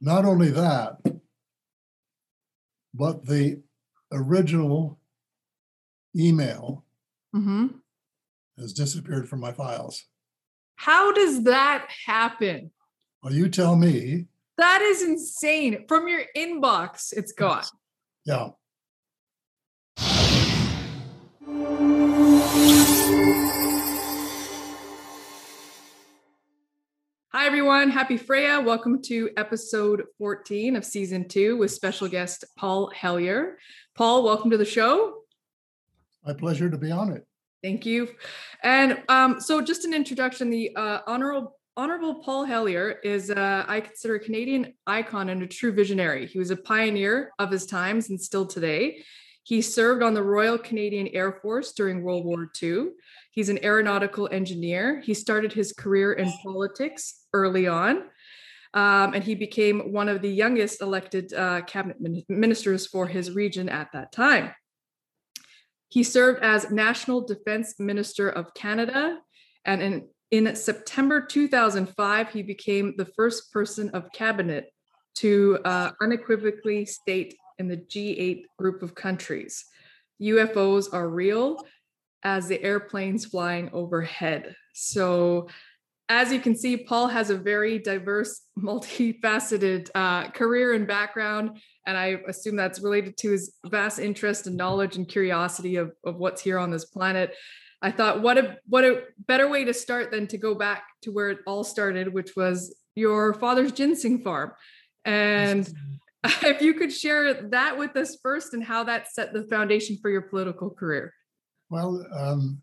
not only that, but the original email hmm has disappeared from my files. How does that happen? Well, you tell me. That is insane. From your inbox, it's gone. Yeah. Hi, everyone. Happy Freya. Welcome to episode 14 of season two with special guest Paul Hellyer. Paul, welcome to the show. My pleasure to be on it. Thank you. And um, so, just an introduction the uh, Honorable Honorable Paul Hellyer is, uh, I consider, a Canadian icon and a true visionary. He was a pioneer of his times and still today. He served on the Royal Canadian Air Force during World War II. He's an aeronautical engineer. He started his career in politics early on, um, and he became one of the youngest elected uh, cabinet min- ministers for his region at that time. He served as National Defense Minister of Canada, and in, in September 2005, he became the first person of cabinet to uh, unequivocally state in the G8 group of countries UFOs are real as the airplanes flying overhead. So, as you can see, Paul has a very diverse, multifaceted uh, career and background. And I assume that's related to his vast interest and knowledge and curiosity of, of what's here on this planet. I thought, what a what a better way to start than to go back to where it all started, which was your father's ginseng farm. And if you could share that with us first and how that set the foundation for your political career. Well, um,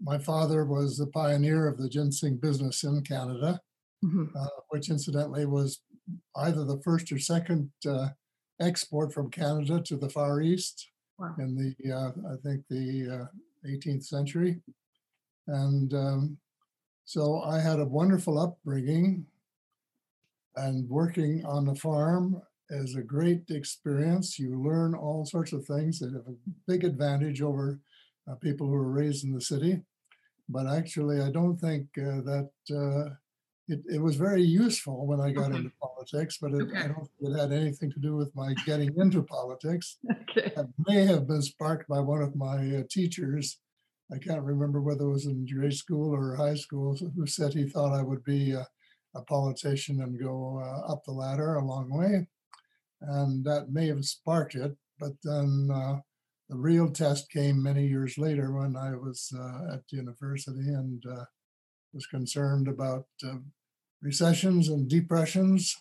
my father was the pioneer of the ginseng business in Canada, Mhm. uh, which incidentally was either the first or second uh, export from Canada to the Far East Wow. in the, uh, I think, the uh, 18th century. And um, so I had a wonderful upbringing, and working on the farm is a great experience. You learn all sorts of things that have a big advantage over uh, people who were raised in the city. But actually, I don't think uh, that uh, it, it was very useful when I got Okay. into politics, but it, I don't think it had anything to do with my getting into politics. Okay. It may have been sparked by one of my uh, teachers. I can't remember whether it was in grade school or high school, who said he thought I would be a, a politician and go uh, up the ladder a long way. And that may have sparked it. But then uh, the real test came many years later when I was uh, at university and uh, was concerned about uh, recessions and depressions,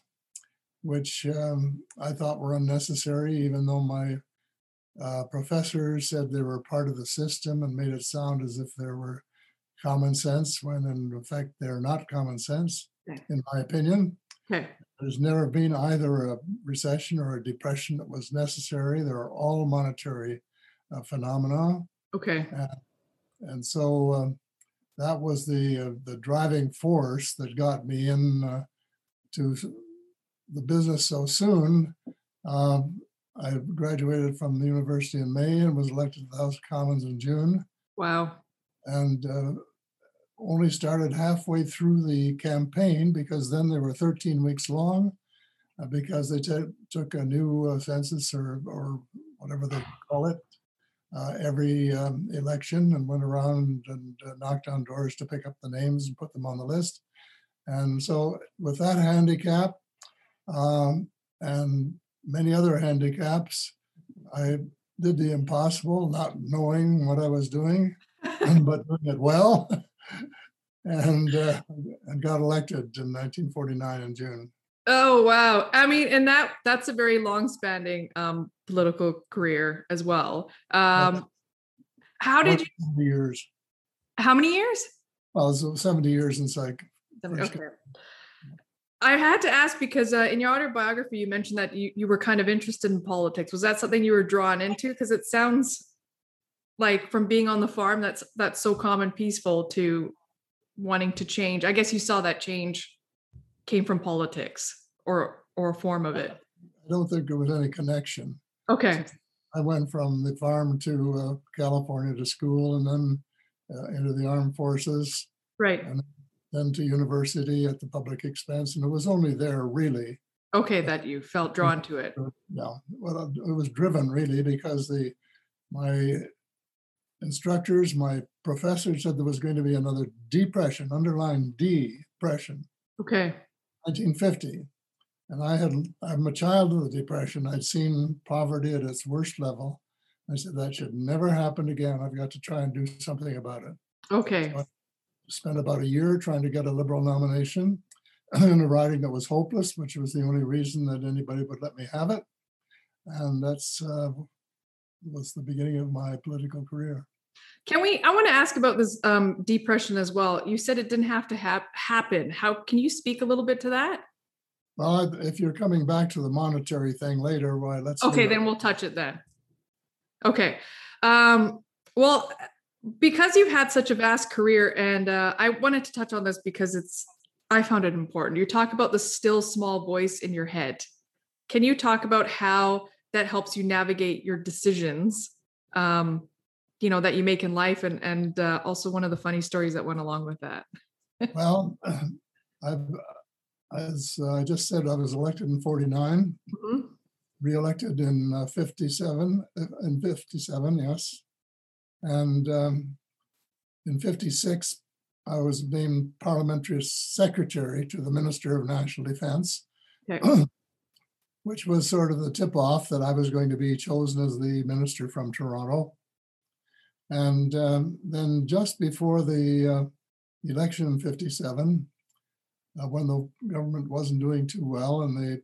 which um, I thought were unnecessary, even though my uh, professors said they were part of the system and made it sound as if there were common sense, when in fact they're not common sense, Okay. in my opinion. Okay. There's never been either a recession or a depression that was necessary. They're all monetary uh, phenomena. Okay. And so um, that was the uh, the driving force that got me in uh, to the business so soon. Um, I graduated from the university in May and was elected to the House of Commons in June, Wow. and uh, only started halfway through the campaign because then they were 13 weeks long, uh, because they ta- took a new uh, census or or whatever they call it uh, every um, election and went around and uh, knocked on doors to pick up the names and put them on the list. And so, with that handicap um, and many other handicaps, I did the impossible, not knowing what I was doing, but doing it well, and uh, and got elected in 1949 in June. Oh wow. I mean, and that that's a very long-spanning um political career as well. Um how did you years? how many years? Well, 70 years since I First- Okay. I had to ask because uh, in your autobiography you mentioned that you, you were kind of interested in politics. Was that something you were drawn into? Because it sounds like from being on the farm that's that's so calm and peaceful to wanting to change. I guess you saw that change came from politics or or a form of it. I don't think there was any connection. Okay. I went from the farm to uh, California to school and then uh, into the armed forces, Right. And then to university at the public expense. And it was only there really Okay, that you felt drawn to it. No, well, it was driven really because the my instructors, my professor said there was going to be another depression, underlying depression, Okay. 1950. And I had, I'm a child of the depression. I'd seen poverty at its worst level. I said that should never happen again. I've got to try and do something about it. Okay. Spent about a year trying to get a liberal nomination in a riding that was hopeless, which was the only reason that anybody would let me have it. And that's uh, was the beginning of my political career. Can we? I want to ask about this um, depression as well. You said it didn't have to hap- happen. How can you speak a little bit to that? Well, if you're coming back to the monetary thing later, why let's. Okay, then we'll touch it then. Okay. Um, well, because you've had such a vast career, and uh, I wanted to touch on this because it's I found it important. You talk about the still small voice in your head. Can you talk about how that helps you navigate your decisions? Um, you know that you make in life, and and uh, also one of the funny stories that went along with that. well, I've as I just said, I was elected in 49, mm-hmm. re-elected in uh, 57, uh, in 57, yes. And um, in 56, I was named parliamentary secretary to the Minister of National Defense, okay. which was sort of the tip off that I was going to be chosen as the minister from Toronto. And um, then just before the uh, election in 57, uh, when the government wasn't doing too well and they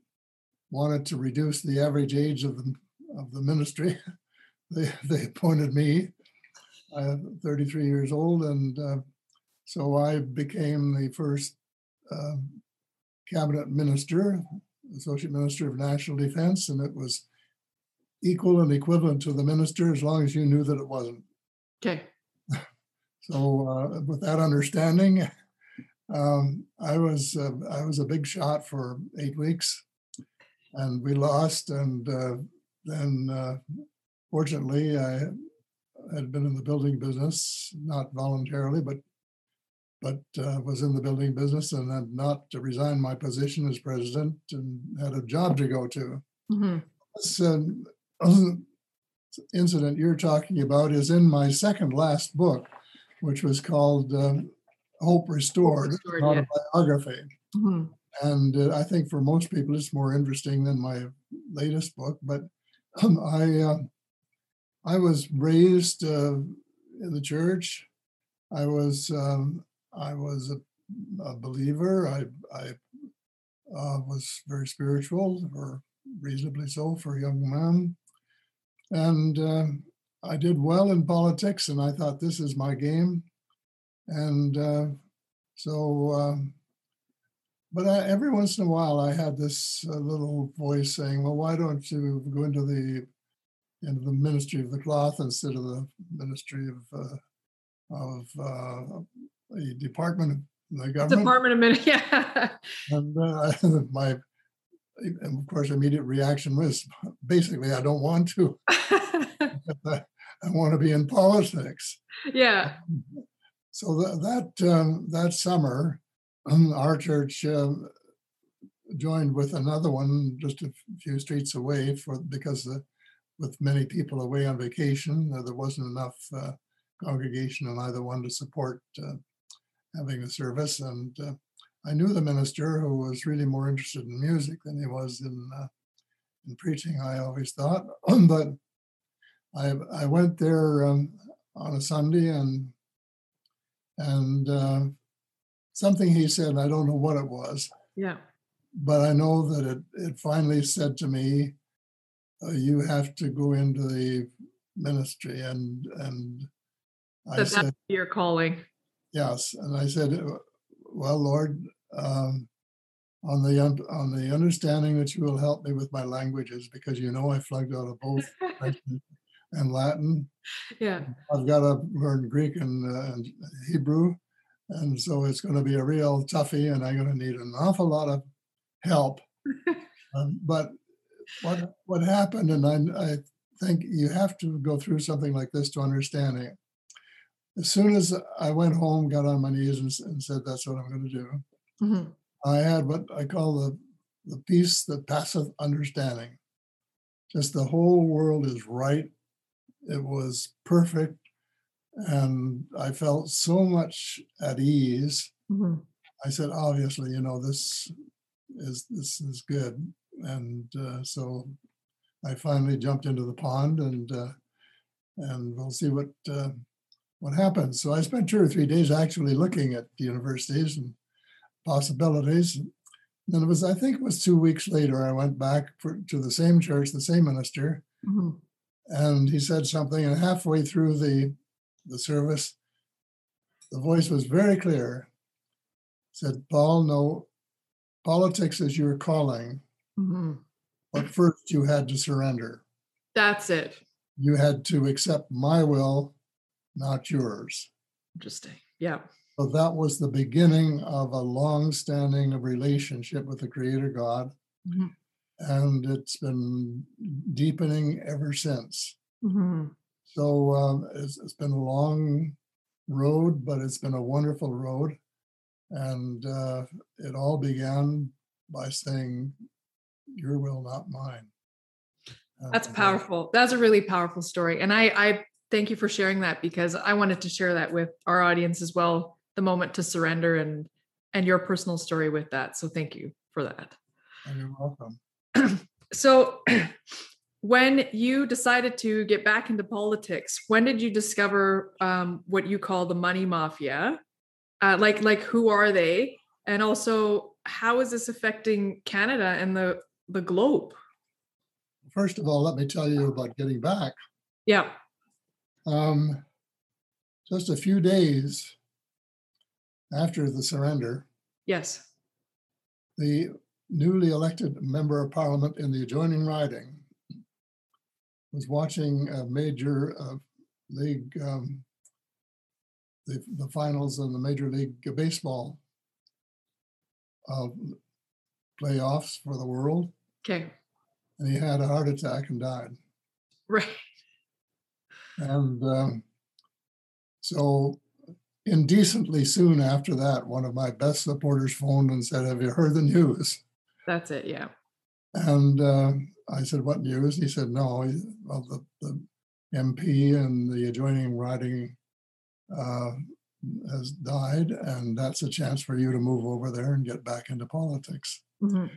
wanted to reduce the average age of the, of the ministry, they, they appointed me. I'm 33 years old, and uh, so I became the first uh, cabinet minister, associate minister of national defense, and it was equal and equivalent to the minister as long as you knew that it wasn't. Okay. So, uh, with that understanding, um, I was uh, I was a big shot for eight weeks, and we lost. And uh, then, uh, fortunately, I had been in the building business, not voluntarily, but but uh, was in the building business and had not resigned my position as president and had a job to go to. Mm-hmm. Um, incident you're talking about is in my second last book, which was called um, Hope Restored, Hope Restored autobiography. Yeah. Mm-hmm. And uh, I think for most people, it's more interesting than my latest book. But um, I, uh, I was raised uh, in the church. I was, um, I was a, a, believer. I, I uh, was very spiritual, or reasonably so for a young man. And um, I did well in politics, and I thought this is my game. And uh, so, um, but I, every once in a while, I had this uh, little voice saying, "Well, why don't you go into the into the ministry of the cloth instead of the ministry of uh, of uh, the department of the government?" Department of Ministry, yeah. And uh, my, and of course, immediate reaction was basically, "I don't want to." I want to be in politics. Yeah. So that that, um, that summer, um, our church uh, joined with another one just a few streets away for because the, with many people away on vacation, uh, there wasn't enough uh, congregation in either one to support uh, having a service. And uh, I knew the minister who was really more interested in music than he was in uh, in preaching. I always thought, but I I went there um, on a Sunday and and uh, something he said, I don't know what it was. Yeah. But I know that it, it finally said to me, uh, you have to go into the ministry. And, and I said, your calling. Yes. And I said, well, Lord, um, on the on the understanding that you will help me with my languages because you know I flunked out of both French and Latin. Yeah. I've got to learn Greek and, uh, and Hebrew. And so it's going to be a real toughie, and I'm going to need an awful lot of help. um, but what what happened, and I, I think you have to go through something like this to understand it. As soon as I went home, got on my knees, and, and said, "That's what I'm going to do," mm-hmm. I had what I call the the peace that passeth understanding. Just the whole world is right. It was perfect. And I felt so much at ease. Mhm. I said, obviously, you know, this is this is good. And uh, so I finally jumped into the pond and uh, and we'll see what uh, what happens. So I spent two or three days actually looking at the universities and possibilities. And then it was, I think it was two weeks later, I went back for, to the same church, the same minister, Mhm. and he said something. And halfway through the the service, the voice was very clear. Said, Paul, no, politics is your calling, Mhm. but first you had to surrender. That's it. You had to accept my will, not yours. Interesting. Yeah. So that was the beginning of a long-standing relationship with the Creator God, Mhm. and it's been deepening ever since. Mhm. So um, it's, it's been a long road, but it's been a wonderful road, and uh, it all began by saying, "Your will, not mine." That's uh, powerful. That's a really powerful story. And I, I thank you for sharing that because I wanted to share that with our audience as well, the moment to surrender and and your personal story with that. So thank you for that. and You're welcome. So when you decided to get back into politics, when did you discover um, what you call the money mafia? Uh, like like who are they? And also how is this affecting Canada and the the globe? First of all, let me tell you about getting back. Yeah. Um, just a few days after the surrender, Yes. the newly elected member of parliament in the adjoining riding was watching a major uh, league, um, the, the finals in the Major League Baseball uh, playoffs for the world, Okay. and he had a heart attack and died. Right. And um, so, indecently soon after that, one of my best supporters phoned and said, Have you heard the news? That's it. Yeah. And uh, I said, What news? He said, No, he, well, the, the MP and the adjoining riding uh, has died, and that's a chance for you to move over there and get back into politics. Mhm.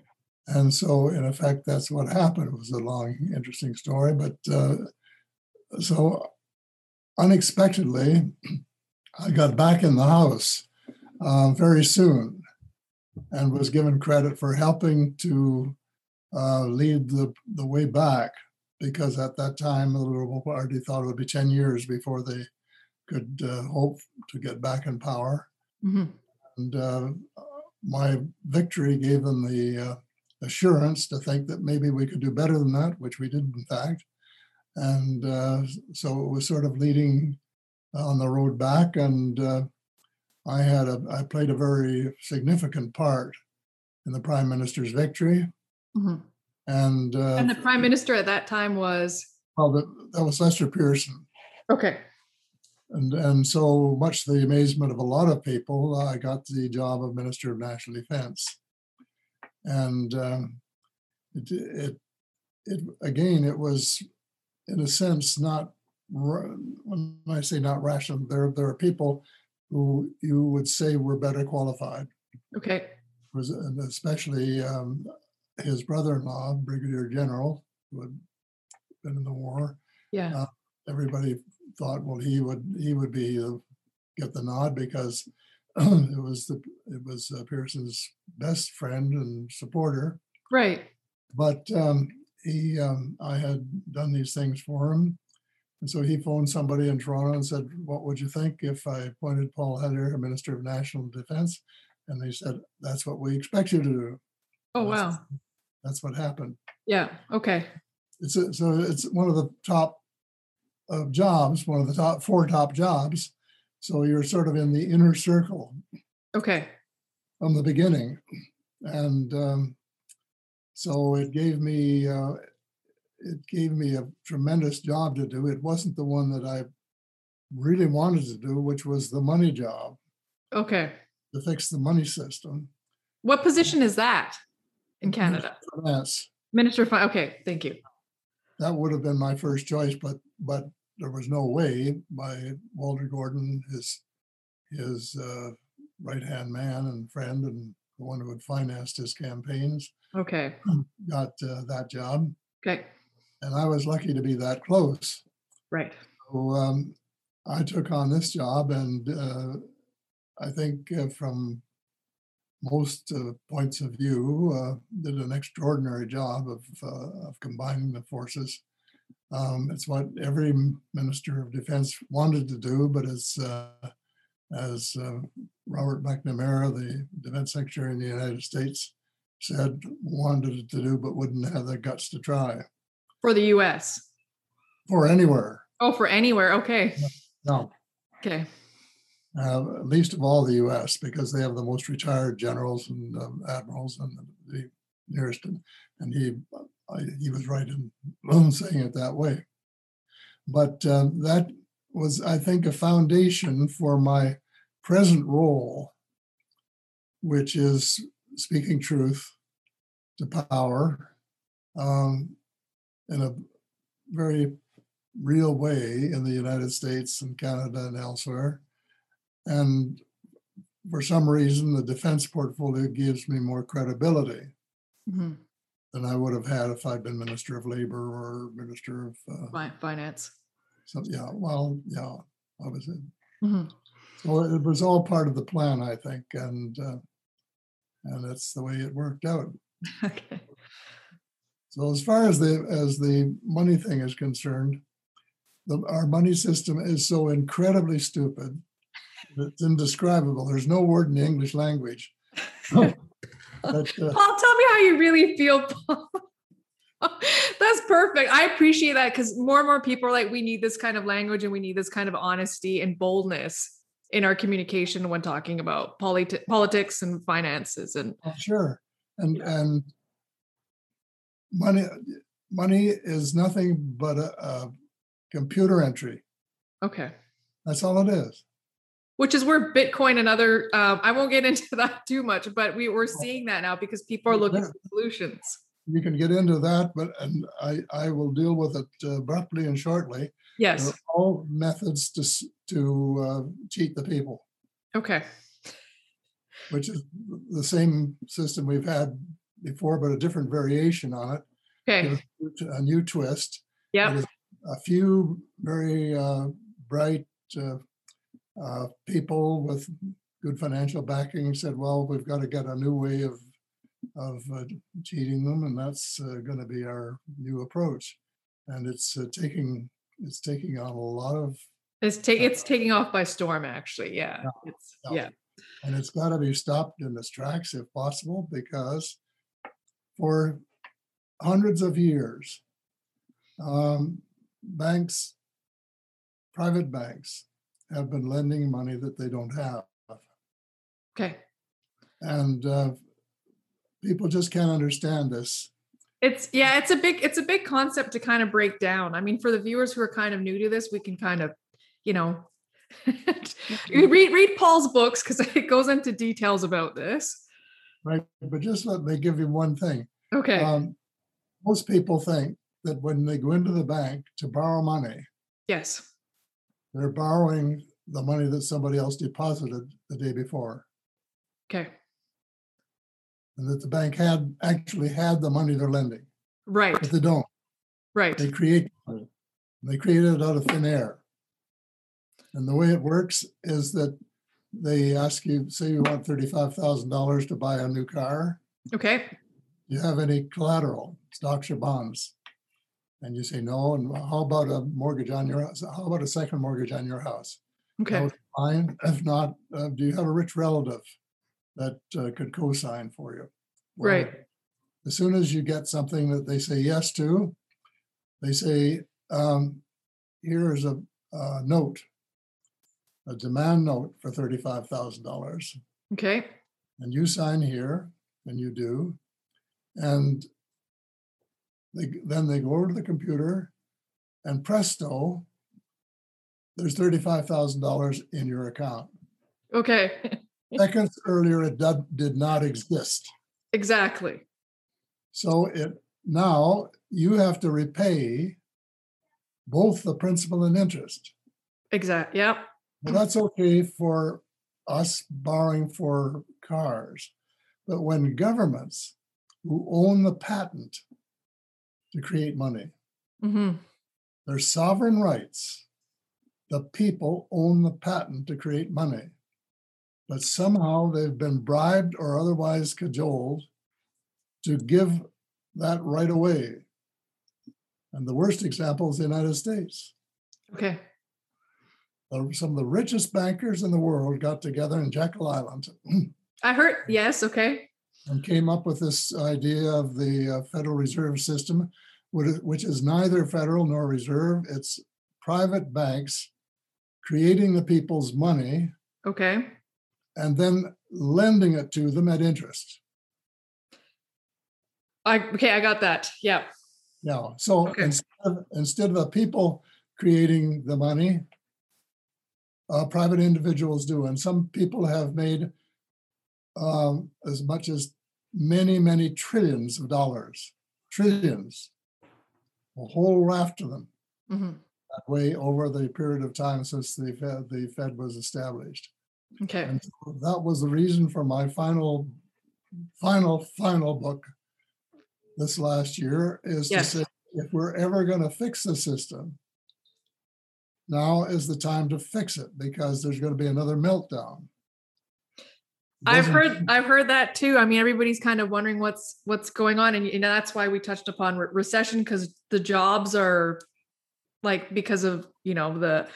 And so, in effect, that's what happened. It was a long, interesting story. But uh, so unexpectedly, I got back in the house uh, very soon and was given credit for helping to uh, lead the, the way back because at that time, the Liberal Party thought it would be 10 years before they could uh, hope to get back in power. Mhm. And uh, my victory gave them the uh, assurance to think that maybe we could do better than that, which we did, in fact. And uh, so it was sort of leading on the road back. And uh, I had a, I played a very significant part in the prime minister's victory. Mhm. And, uh, And the prime minister at that time was well, that, that was Lester Pearson. okay. And, and so much to the amazement of a lot of people, I got the job of Minister of National Defense. And um, it, it, it, again, it was in a sense not, when I say not rational, there, there are people who you would say were better qualified, Okay. was and especially um, his brother-in-law, Brigadier General, who had been in the war Yeah. Uh, everybody thought, well, he would he would be uh, get the nod because it was the it was uh, Pearson's best friend and supporter. right. But um, he um, I had done these things for him, and so he phoned somebody in Toronto and said, "What would you think if I appointed Paul Hellyer, Minister of National Defense?" And they said, "That's what we expect you to do." Oh That's- wow. That's what happened. Yeah. Okay. it's a, so it's one of the top of jobs, one of the top four top jobs. So you're sort of in the inner circle Okay. from the beginning, and um, so it gave me uh, it gave me a tremendous job to do. It wasn't the one that I really wanted to do, which was the money job Okay. to fix the money system. What position is that? in Canada? Finance. Minister of Finance. Okay, thank you. That would have been my first choice, but, but there was no way by Walter Gordon, his, his uh, right-hand man and friend and the one who had financed his campaigns, Okay, got uh, that job. okay, And I was lucky to be that close. right. So um, I took on this job and uh, I think uh, from most uh, points of view, uh, did an extraordinary job of, uh, of combining the forces. Um, it's what every minister of defense wanted to do, but it's uh, as uh, Robert McNamara, the defense secretary in the United States, said, wanted to do, but wouldn't have the guts to try For the US. for anywhere. Oh, for anywhere. Okay, No, okay, uh, least of all the U.S. because they have the most retired generals and um, admirals and the nearest. And, and he I, he was right in saying it that way. But um, that was, I think, a foundation for my present role, which is speaking truth to power um, in a very real way in the United States and Canada and elsewhere. And for some reason, the defense portfolio gives me more credibility Mhm. than I would have had if I'd been Minister of Labor or Minister of, uh, finance. Some, yeah, well, yeah, in. Mhm. So it was all part of the plan, I think, and, uh, and that's the way it worked out. Okay, So as far as the, as the money thing is concerned, the, our money system is so incredibly stupid. It's indescribable. There's no word in the English language. But, uh, Paul, tell me how you really feel. Paul. That's perfect. I appreciate that because more and more people are like, we need this kind of language and we need this kind of honesty and boldness in our communication when talking about politi- politics and finances. And Oh, Sure, and, and money, money is nothing but a, a computer entry. okay, That's all it is. which is where Bitcoin and other, um, I won't get into that too much, but we, we're seeing that now because people are looking Yeah. for solutions. You can get into that, but, and I, I will deal with it abruptly and shortly. Yes. all methods to, to uh, cheat the people, Okay. which is the same system we've had before, but a different variation on it. Okay. A new twist. Is a few very uh, bright uh, uh, people with good financial backing said, "Well, we've got to get a new way of of uh, cheating them, and that's uh, going to be our new approach." And it's uh, taking it's taking on a lot of, It's taking it's taking off by storm, actually. Yeah. Yeah. It's Yeah. yeah. and it's got to be stopped in its tracks if possible, because for hundreds of years, um, banks, private banks, have been lending money that they don't have. Okay. And uh, people just can't understand this. It's yeah, it's a big it's a big concept to kind of break down. I mean, for the viewers who are kind of new to this, we can kind of, you know, you read read Paul's books because it goes into details about this. Right. But just let me give you one thing. Okay. Um, most people think that when they go into the bank to borrow money, yes. they're borrowing the money that somebody else deposited the day before. Okay. And that the bank had actually had the money they're lending, Right. but they don't. Right. They create money. They create it out of thin air. And the way it works is that they ask you, say you want thirty-five thousand dollars to buy a new car. Okay. Do you have any collateral, stocks or bonds? And you say no. And how about a mortgage on your house? How about a second mortgage on your house? Okay. Fine. If not, uh, do you have a rich relative that uh, could co-sign for you? Well, Right. As soon as you get something that they say yes to, they say, um, here is a, uh note, a demand note for thirty-five thousand dollars, Okay. and you sign here, and you do, and they, then they go over to the computer, and presto, there's thirty-five thousand dollars in your account. Okay. Seconds earlier, it did, did not exist. exactly. So it, now you have to repay both the principal and interest. Exact. Yep. Well, that's okay for us borrowing for cars. But when governments who own the patent to create money, hmm their sovereign rights, the people own the patent to create money. But somehow they've been bribed or otherwise cajoled to give that right away. And the worst example is the United States. Okay. Some of the richest bankers in the world got together in Jekyll Island I heard. Yes. Okay. and came up with this idea of the uh, Federal Reserve System, which is neither federal nor reserve. It's private banks creating the people's money Okay. And then lending it to them at interest. I okay. I got that. Yeah. Yeah, so Okay. instead of, instead of the people creating the money, uh, private individuals do, and some people have made um, as much as many, many trillions of dollars, trillions, a whole raft of them hmm that way over the period of time since the Fed, the Fed was established. Okay. And so that was the reason for my final, final, final book this last year is to say, if we're ever going to fix the system, now is the time to fix it because there's going to be another meltdown. I've heard I've heard that too. I mean, everybody's kind of wondering what's what's going on, and you know that's why we touched upon re- recession because the jobs are like because of you know the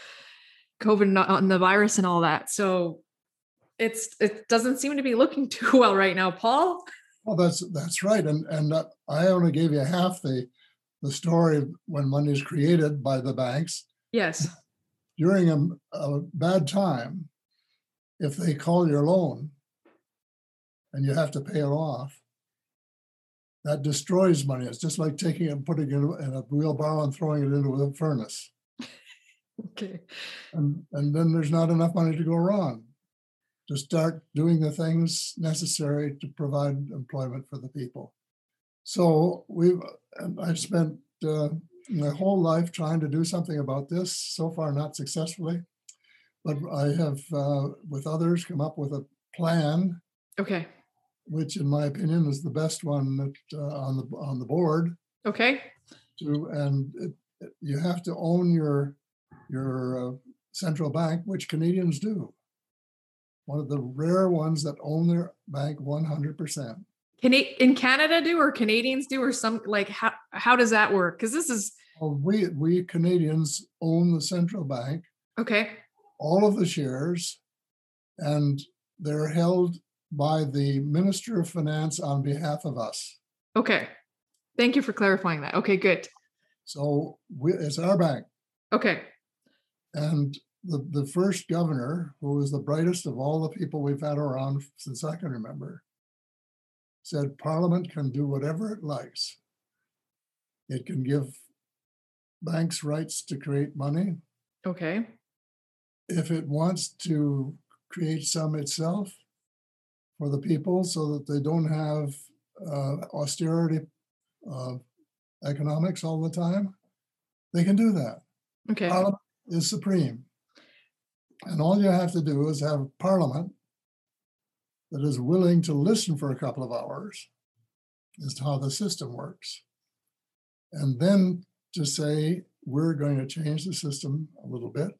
COVID and the virus and all that. So it's it doesn't seem to be looking too well right now, Paul. Well, that's that's right, and and uh, I only gave you half the the story of when money is created by the banks Yes. during a, a bad time. If they call your loan, and you have to pay it off, that destroys money. It's just like taking it and putting it in a wheelbarrow and throwing it into a furnace, Okay. and and then there's not enough money to go around to start doing the things necessary to provide employment for the people. So we've, and I've spent uh, my whole life trying to do something about this, so far not successfully. But I have, uh, with others, come up with a plan, Okay. which in my opinion is the best one that, uh, on the, on the board Okay. to, and it, it- you have to own your, your uh, central bank, which Canadians do. One of the rare ones that own their bank one hundred percent. Can it in Canada do or Canadians do or some like how how does that work? Because this is Well, we, we Canadians own the central bank, okay. all of the shares, and they're held by the Minister of Finance on behalf of us. Okay. Thank you for clarifying that. Okay, good. So we, it's our bank. Okay. And the, the first governor, who was the brightest of all the people we've had around since I can remember, said Parliament can do whatever it likes. It can give banks rights to create money. Okay. If it wants to create some itself for the people so that they don't have uh, austerity uh, economics all the time, they can do that. Okay. Parliament is supreme. And all you have to do is have a parliament that is willing to listen for a couple of hours as to how the system works. And then to say, we're going to change the system a little bit.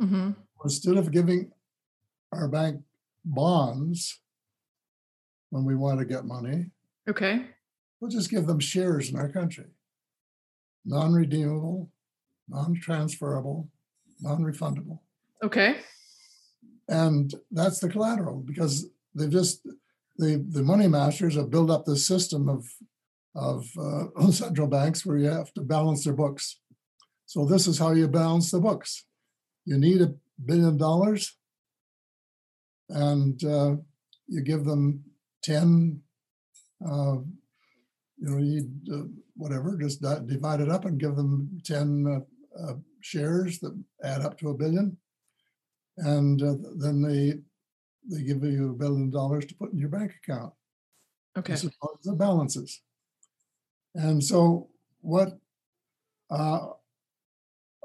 hmm Instead of giving our bank bonds when we want to get money, Okay. we'll just give them shares in our country. Non-redeemable, non-transferable, non-refundable. Okay. And that's the collateral because they've just, the, the money masters have built up this system of, of uh, central banks where you have to balance their books. So this is how you balance the books. You need a billion dollars and uh, you give them 10, uh, you know, you need uh, whatever, just divide it up and give them 10 uh, uh, shares that add up to a billion. And uh, then they, they give you a billion dollars to put in your bank account. Okay. This is the balances. And so what uh,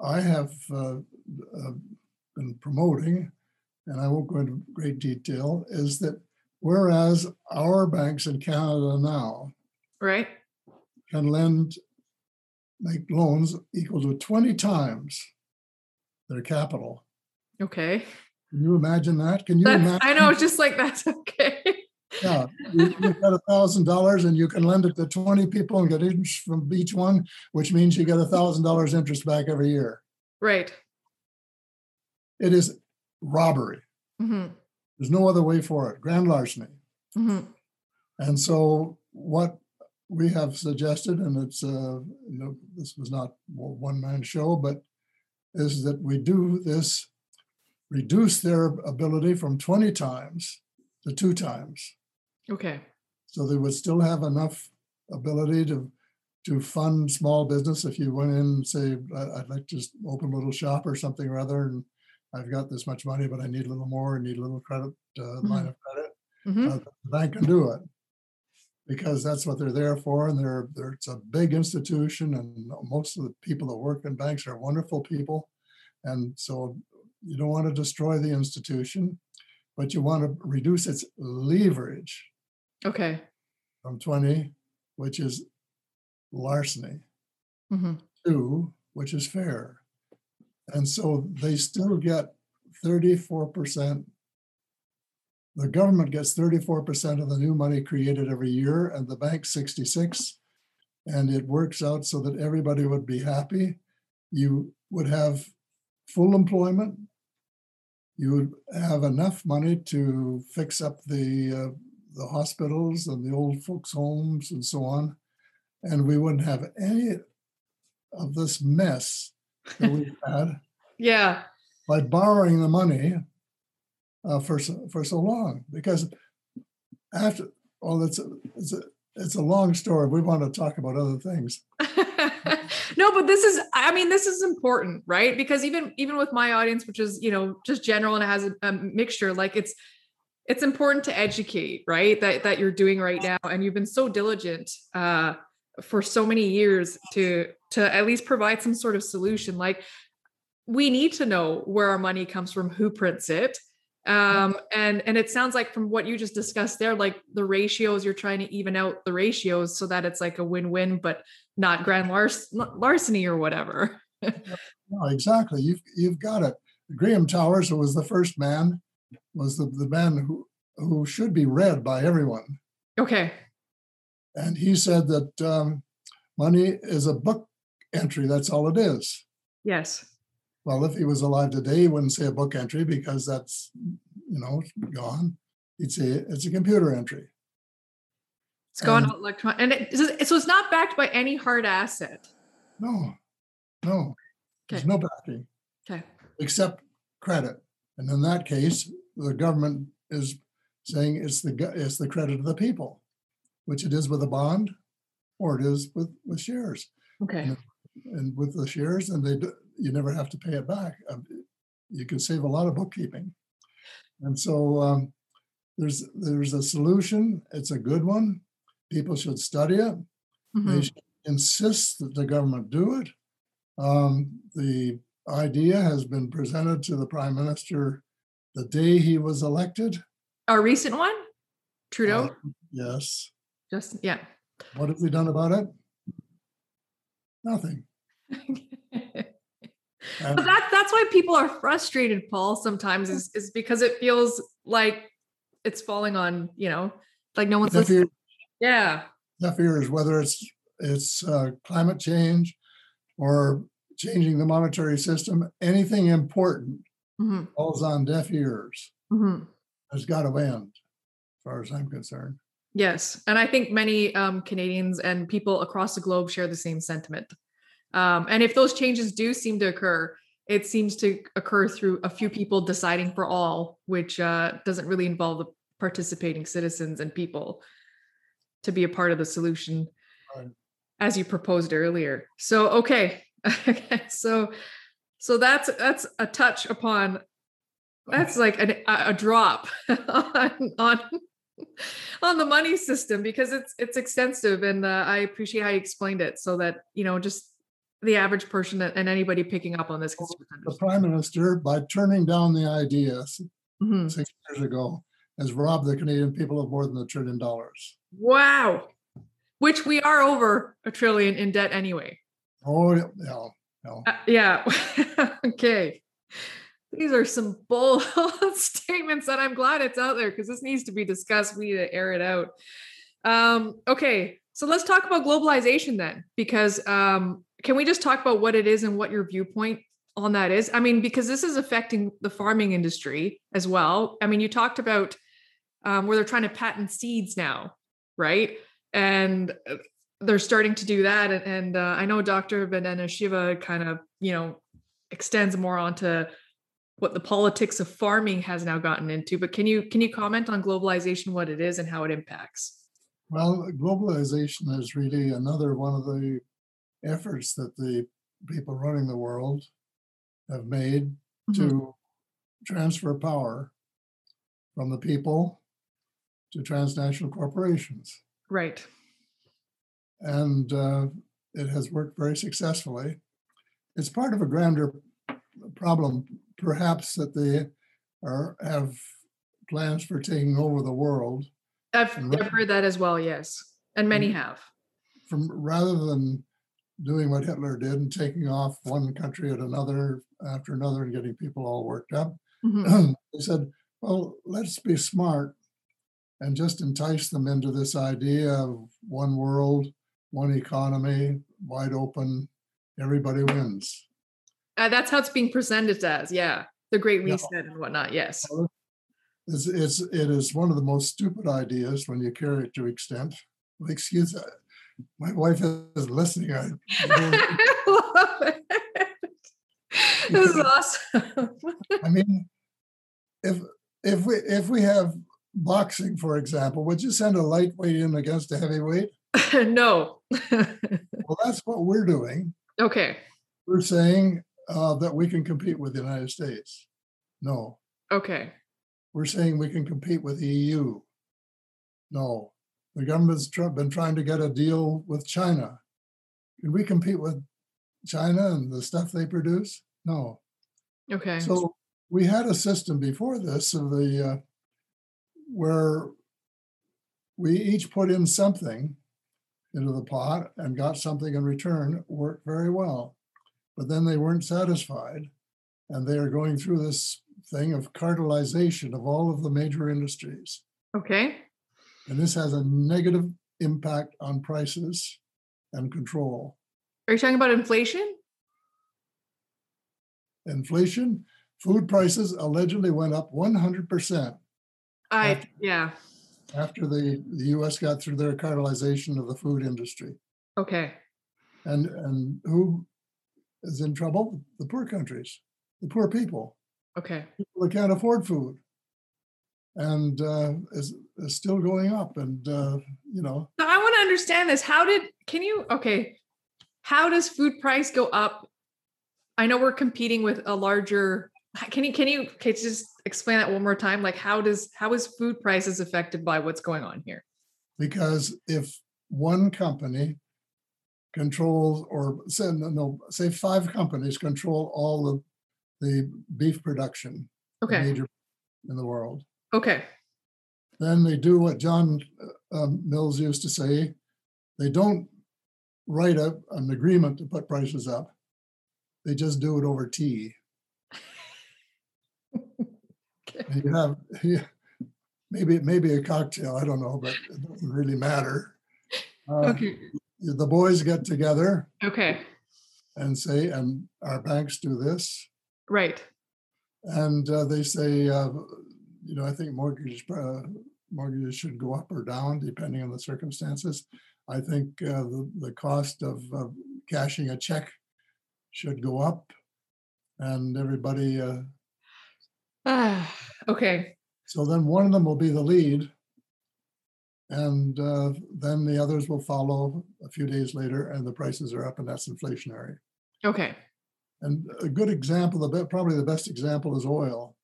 I have uh, uh, been promoting, and I won't go into great detail, is that whereas our banks in Canada now Right. can lend, make loans equal to 20 times their capital. Okay. Can you imagine that? Can you That's, imagine? I know. It's just like that's okay. Yeah, you- you've got a thousand dollars and you can lend it to 20 people and get interest from each one, which means you get a thousand dollars interest back every year. Right. It is robbery. hmm There's no other way for it. Grand larceny. hmm And so what we have suggested, and it's, uh, no, this was not one-man show, but is that we do this, reduce their ability from 20 times to two times. Okay. So they would still have enough ability to, to fund small business. If you went in and say, "I- I'd like to just open a little shop or something or other, and I've got this much money, but I need a little more, I need a little credit, uh, line of credit, hmm uh, the bank can do it. Because that's what they're there for, and they're, they're, it's a big institution, and most of the people that work in banks are wonderful people. And so you don't want to destroy the institution, but you want to reduce its leverage Okay. from 20, which is larceny, hmm two, which is fair. And so they still get 34%. The government gets 34% of the new money created every year, and the bank 66. And it works out so that everybody would be happy. You would have full employment. You would have enough money to fix up the uh, the hospitals and the old folks' homes and so on. And we wouldn't have any of this mess that we've had Yeah. by borrowing the money uh, for so, for so long. Because after, well, it's a, it's a it's a long story. We want to talk about other things. no but this is i mean this is important right? Because even even with my audience which is you know just general and it has a, a mixture like it's it's important to educate right? That that you're doing right now and you've been so diligent uh for so many years to to at least provide some sort of solution. Like we need to know where our money comes from who prints it. Um and and it sounds like from what you just discussed there like the ratios you're trying to even out the ratios so that it's like a win-win but not grand lars- larceny or whatever No, exactly. You've you've got it. Graham Towers, who was the first man, was the, the man who who should be read by everyone. okay And he said that um, money is a book entry. That's all it is. yes Well, if he was alive today, he wouldn't say a book entry because that's, you know, gone. He'd say it's a computer entry. It's gone Um, all electron and it, so it's not backed by any hard asset No, no, there's no backing okay except credit. And in that case, the government is saying it's the, it's the credit of the people, which it is with a bond or it is with, with shares. okay And with the shares, and they, do- you never have to pay it back. Um, You can save a lot of bookkeeping. And so um, there's, there's a solution. It's a good one. People should study it. They Mhm. should insist that the government do it. Um, the idea has been presented to the prime minister the day he was elected. our recent one trudeau Uh, Yes. just yeah What have we done about it? Nothing. And but that, that's why people are frustrated paul sometimes is, is because it feels like it's falling on you know like no one's listening yeah deaf ears, whether it's, it's uh, climate change or changing the monetary system, anything important hmm falls on deaf ears. hmm Has got to end, as far as I'm concerned. Yes, and I think many um, Canadians and people across the globe share the same sentiment. Um, and if those changes do seem to occur, it seems to occur through a few people deciding for all, which uh, doesn't really involve the participating citizens and people to be a part of the solution, Right. as you proposed earlier. So, okay, okay, so so that's that's a touch upon. That's like an, a a drop on, on on the money system because it's it's extensive and uh, I appreciate how you explained it so that you know just the average person and anybody picking up on this can The prime minister, by turning down the idea Mhm. six years ago, has robbed the Canadian people of more than a trillion dollars. Wow, which we are over a trillion in debt anyway. Oh, yeah, no, no. Uh, yeah. okay. These are some bold statements that I'm glad it's out there because this needs to be discussed. We need to air it out. Um, okay. So let's talk about globalization then, because um, can we just talk about what it is and what your viewpoint on that is? I mean, because this is affecting the farming industry as well. I mean, you talked about um, where they're trying to patent seeds now, right? And uh, they're starting to do that. And, and uh, I know Dr. Vandana Shiva kind of, you know, extends more onto what the politics of farming has now gotten into. But can you can you comment on globalization, what it is and how it impacts? Well, globalization is really another one of the efforts that the people running the world have made Mhm. to transfer power from the people to transnational corporations. Right. And uh, it has worked very successfully. It's part of a grander problem, perhaps, that they are, have plans for taking over the world I've, I've heard that as well, yes. And many have. from rather than doing what Hitler did and taking off one country at another after another and getting people all worked up, Mhm. they said, well, let's be smart and just entice them into this idea of one world, one economy, wide open, everybody wins. Uh, that's how it's being presented as, yeah. The Great Yeah. Reset and whatnot, yes. It's, it's, it is one of the most stupid ideas when you carry it to extent. Excuse, my wife is listening. I, love it. This is awesome. I mean, if if we if we have boxing, for example, would you send a lightweight in against a heavyweight? no. Well, that's what we're doing. okay. We're saying uh, that we can compete with the United States. No, Okay. we're saying we can compete with the EU. No, the government's tr- been trying to get a deal with China. Can we compete with China and the stuff they produce? No. Okay. So we had a system before this of the uh, where we each put in something into the pot and got something in return. It worked very well, but then they weren't satisfied, and they are going through this thing of cartelization of all of the major industries, okay. And this has a negative impact on prices and control. Are you talking about inflation? Inflation, food prices allegedly went up 100%. I After- yeah. after the, the US got through their cartelization of the food industry. Okay. And and who is in trouble? The poor countries, the poor people, Okay. people that can't afford food. And uh, is, is still going up. And uh, you know, So I want to understand this. How did can you okay? How does food price go up? I know we're competing with a larger can you can you okay, just explain that one more time? Like how does how is food prices affected by what's going on here? because if one company controls or say no, no say five companies control all of the beef production Okay. major in the world Okay. Then they do what John uh, um, Mills used to say. They don't write a, an agreement to put prices up. They just do it over tea. Okay. You have maybe maybe a cocktail. I don't know, but it doesn't really matter. Uh, Okay. The boys get together Okay. and say, and our banks do this, Right. and uh, they say, uh, you know, I think mortgage uh, mortgages should go up or down depending on the circumstances. I think uh, the the cost of uh, cashing a check should go up, and everybody. Uh, Ah, okay. so then one of them will be the lead, and uh, then the others will follow a few days later, and the prices are up, and that's inflationary. Okay. And a good example, probably the best example is oil.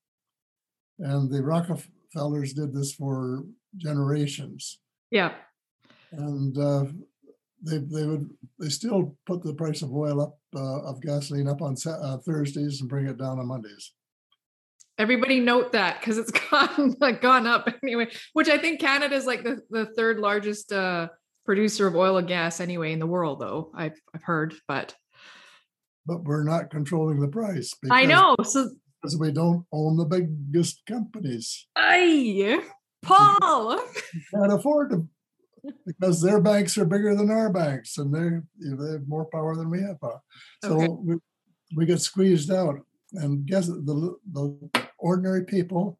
And the Rockefeller, Fellers did this for generations. Yeah. And uh, they, they would, they still put the price of oil up, uh, of gasoline up on uh, Thursdays and bring it down on Mondays. Everybody note that because it's gone like gone up anyway. Which I think Canada is like the, the third largest uh, producer of oil and gas anyway in the world, though I've I've heard. But But we're not controlling the price. I know. So Because we don't own the biggest companies. I Paul. Can't afford to, because their banks are bigger than our banks and they, they have more power than we have. power. So Okay. we, we get squeezed out and guess the, the ordinary people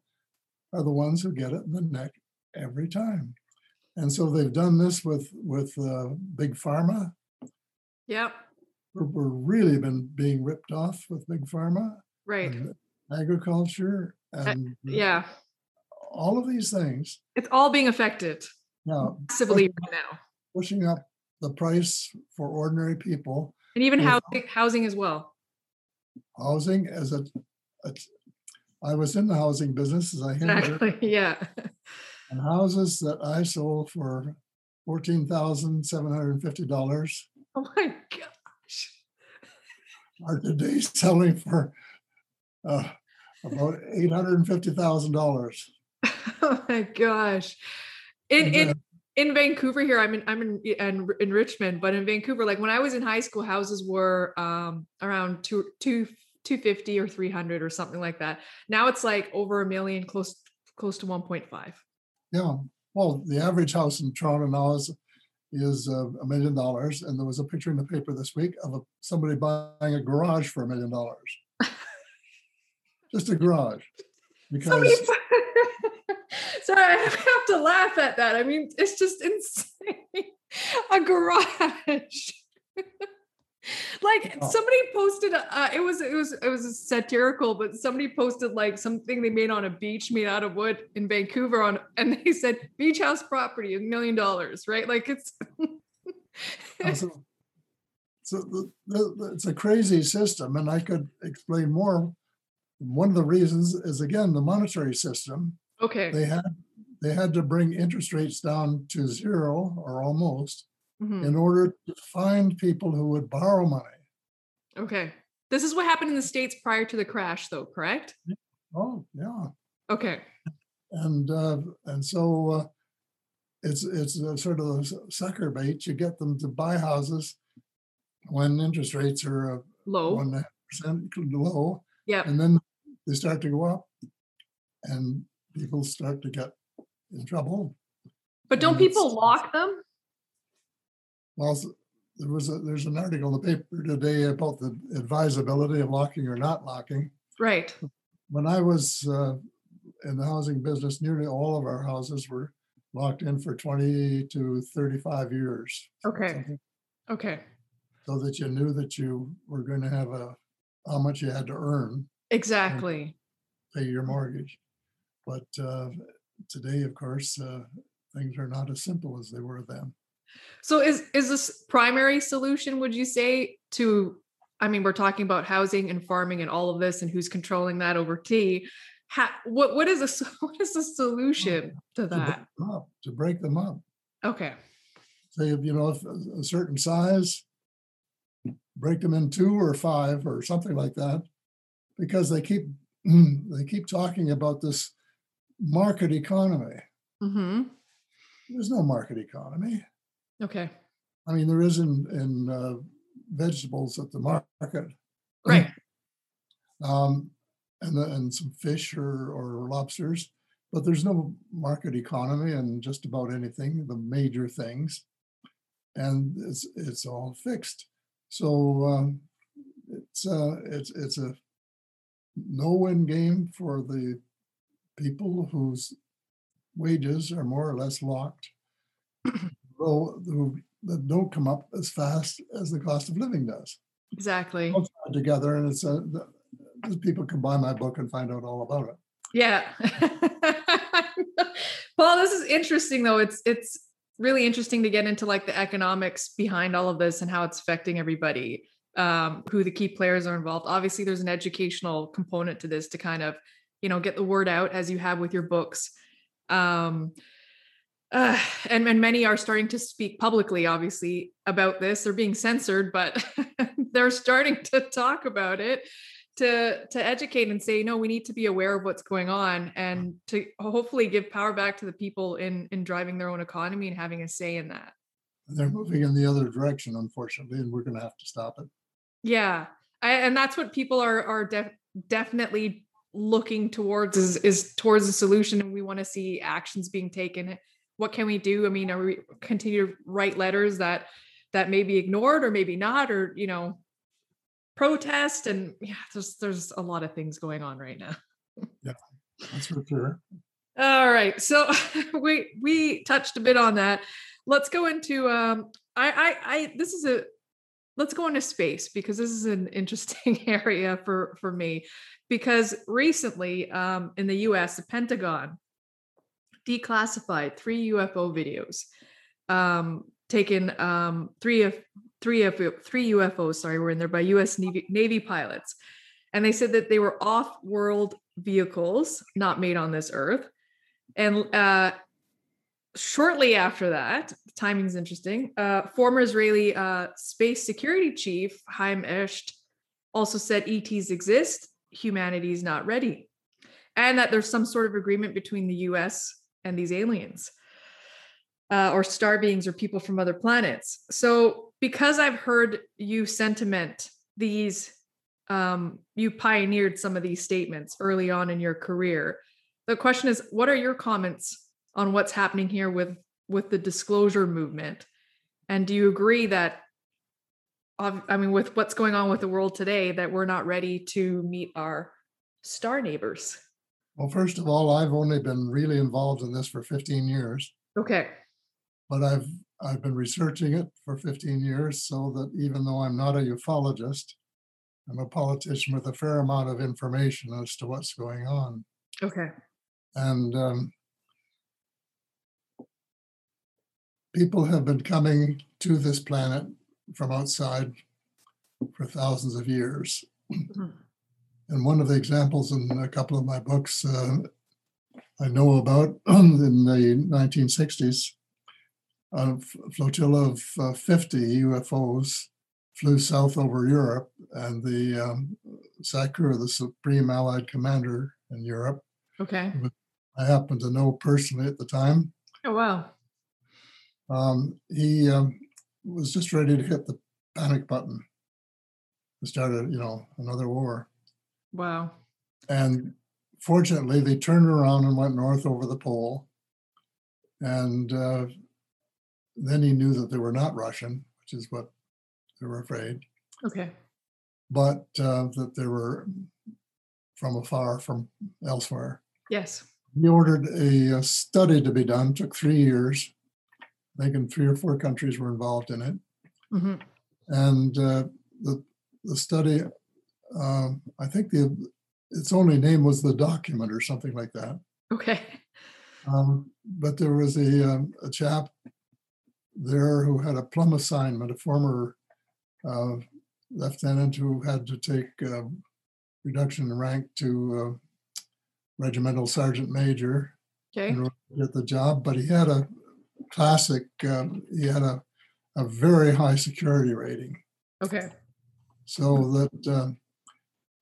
are the ones who get it in the neck every time. And so they've done this with, with uh, big pharma. Yep. We're, we're really been being ripped off with big pharma. Right. and Agriculture and Yeah. all of these things. It's all being affected Now, massively right now. pushing up the price for ordinary people. And even housing housing as well. Housing as a, a I was in the housing business as I Exactly. Yeah. and houses that I sold for fourteen thousand seven hundred and fifty dollars Oh my gosh. are today selling for uh, about eight hundred and fifty thousand dollars. Oh my gosh. In in in Vancouver here, I'm in I'm in, in in Richmond, but in Vancouver, like when I was in high school, houses were um around two two 250 or 300 or something like that. Now it's like over a million, close close to 1.5. Yeah, well, the average house in Toronto now is is uh, a million dollars, and there was a picture in the paper this week of a, somebody buying a garage for a million dollars. Just a garage, because Somebody, sorry, I have to laugh at that. I mean, it's just insane. A garage. like somebody posted uh, it was it was it was satirical but somebody posted like something they made on a beach made out of wood in vancouver on and they said beach house property a million dollars right like it's so the, the, the- it's a crazy system, and I could explain more. One of the reasons is again the monetary system. okay. They had they had to bring interest rates down to zero or almost Mhm. in order to find people who would borrow money. okay. This is what happened in the states prior to the crash though correct? Oh yeah, okay. And uh, and so uh, it's it's a sort of a sucker bait. You get them to buy houses when interest rates are uh, low. one and a half percent low, yeah and then they start to go up, and people start to get in trouble. but don't people lock them Well, there was a, there's an article in the paper today about the advisability of locking or not locking. right When I was uh, in the housing business, nearly all of our houses were locked in for 20 to 35 years. okay something, okay So that you knew that you were going to have a, how much you had to earn, exactly pay your mortgage. But uh, today, of course, uh, things are not as simple as they were then. So is is this primary solution would you say to I mean we're talking about housing and farming and all of this and who's controlling that over tea. Ha, what what is a what is the solution to To break that? up, to break them up. Okay. say you know a certain size break them in two or five or something like that because they keep they keep talking about this market economy. Hmm there's no market economy. Okay. i mean there is in in uh, vegetables at the market. Right. um and the, and some fish or or lobsters but there's no market economy in just about anything the major things. And it's it's all fixed. So um, it's uh it's it's a no-win game for the people whose wages are more or less locked though who that don't come up as fast as the cost of living does Exactly. together and it's a people can buy my book and find out all about it Yeah. Paul, this is interesting though. It's it's really interesting to get into like the economics behind all of this and how it's affecting everybody. Um, who the key players are involved. Obviously, there's an educational component to this to kind of you know, get the word out as you have with your books. Um, uh, and, and many are starting to speak publicly, obviously, about this. They're being censored, but they're starting to talk about it to to educate and say, no, we need to be aware of what's going on and to hopefully give power back to the people in in driving their own economy and having a say in that. They're moving in the other direction, unfortunately, and we're going to have to stop it. Yeah, I, and that's what people are are def- definitely looking towards is, is towards a solution, and we want to see actions being taken. What can we do? I mean are we continue to write letters that that may be ignored or maybe not or you know protest and yeah there's there's a lot of things going on right now. Yeah that's for sure. All right so we we touched a bit on that. Let's go into um i i i this is a let's go into space because this is an interesting area for for me because recently um in the us the pentagon declassified three UFO videos, um, taken um, three of three of three UFOs. Sorry, were in there by U.S. Navy, Navy pilots, and they said that they were off-world vehicles, not made on this Earth. And uh, shortly after that, timing is interesting. Uh, former Israeli uh, space security chief Haim Eshed also said ETs exist, humanity is not ready, and that there's some sort of agreement between the U.S and these aliens uh, or star beings or people from other planets. So, because I've heard you sentiment these, um, you pioneered some of these statements early on in your career. The question is, what are your comments on what's happening here with with the disclosure movement? And do you agree that, I mean, with what's going on with the world today, that we're not ready to meet our star neighbors? Well, first of all, I've only been really involved in this for 15 years. Okay. But I've I've been researching it for 15 years, so that even though I'm not a ufologist, I'm a politician with a fair amount of information as to what's going on. Okay. And um, people have been coming to this planet from outside for thousands of years. Mm-hmm. And one of the examples in a couple of my books uh, I know about in the 1960s, a flotilla of uh, 50 UFOs flew south over Europe, and the um, SACEUR, the Supreme Allied Commander in Europe, okay, I happened to know personally at the time. Oh wow! Um, he um, was just ready to hit the panic button to start, a, you know, another war. Wow. And fortunately, they turned around and went north over the pole. And uh, then he knew that they were not Russian, which is what they were afraid. Okay. But uh, that they were from afar, from elsewhere. Yes. He ordered a, a study to be done, took three years. I think in three or four countries were involved in it. Mm-hmm. And uh, the, the study um, I think the its only name was the document or something like that. Okay. Um, but there was a, um, a chap there who had a plum assignment, a former uh, lieutenant who had to take uh, reduction in rank to uh, regimental sergeant major okay. in order to get the job. But he had a classic, um, he had a, a very high security rating. Okay. So that uh,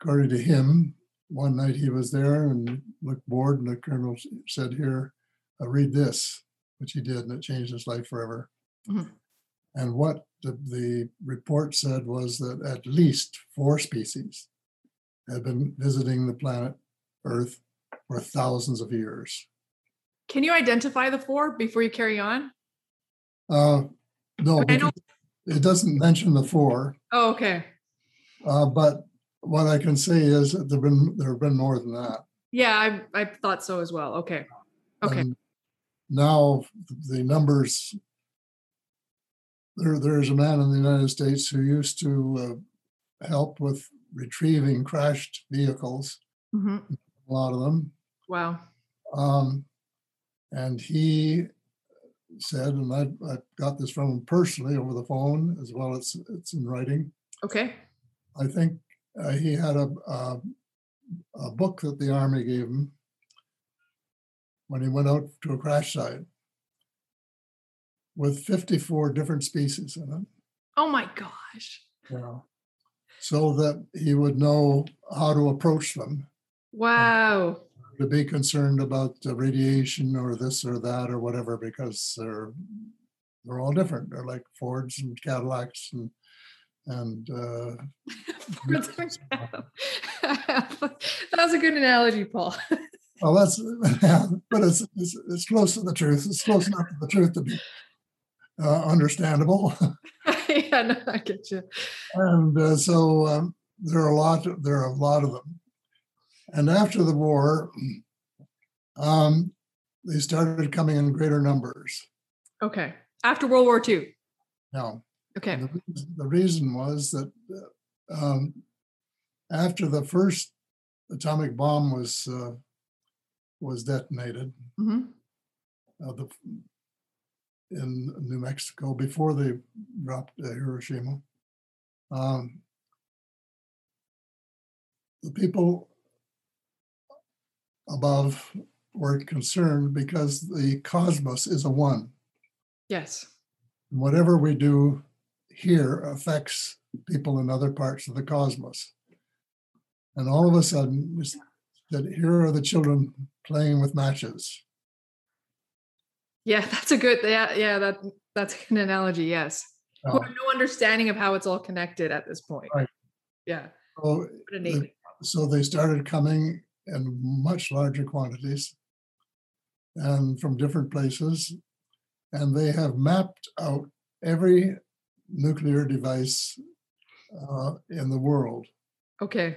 according to him, one night he was there and looked bored, and the colonel said, Here, uh, read this, which he did, and it changed his life forever. Mm-hmm. And what the, the report said was that at least four species had been visiting the planet Earth for thousands of years. Can you identify the four before you carry on? Uh, no, it doesn't mention the four. Oh, okay. Uh, but what I can say is that there have been there have been more than that. Yeah, I I thought so as well. Okay. Okay. And now the numbers. There, there is a man in the United States who used to uh, help with retrieving crashed vehicles. Mm-hmm. A lot of them. Wow. Um, and he said, and I, I got this from him personally over the phone as well as it's in writing. Okay. I think uh, he had a, a, a book that the army gave him when he went out to a crash site with 54 different species in it. Oh my gosh. Yeah. So that he would know how to approach them, Wow. To be concerned about the radiation or this or that or whatever, because they're they're all different. They're like Fords and Cadillacs and and uh, that was a good analogy, Paul. well, that's yeah, but it's, it's it's close to the truth. It's close enough to the truth to be uh, understandable. yeah, no, I get you. and uh, so um, there are a lot there are a lot of them and after the war um, they started coming in greater numbers Okay. After World War II. now Okay. the, reason- the reason was that uh, um, after the first atomic bomb was uh, was detonated hmm uh, the, in New Mexico before they dropped uh, Hiroshima. Um, the people above were concerned because the cosmos is a one. Yes. Whatever we do here affects people in other parts of the cosmos. And all of a sudden, that here are the children playing with matches. Yeah, that's a good. Yeah, yeah. That that's an analogy. Yes. Who Uh, have no understanding of how it's all connected at this point. Right. Yeah. so name. so they started coming in much larger quantities and from different places and they have mapped out every nuclear device uh, in the world Okay.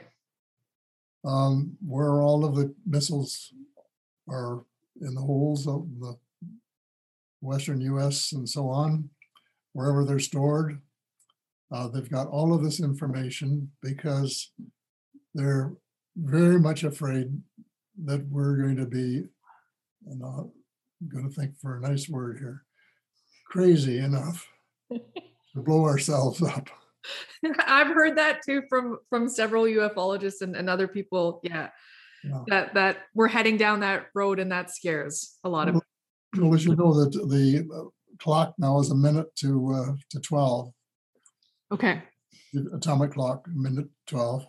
um, where all of the missiles are in the holes of the western us and so on wherever they're stored uh, they've got all of this information because they're very much afraid that we're going to be, and I'm going to think for a nice word here, crazy enough to blow ourselves up. I've heard that too from from several ufologists and, and other people. Yeah. Yeah. That that we're heading down that road and that scares a lot of Well, Well, as you know, that the uh, clock now is a minute to uh, to twelve. Okay. the atomic clock, minute 12,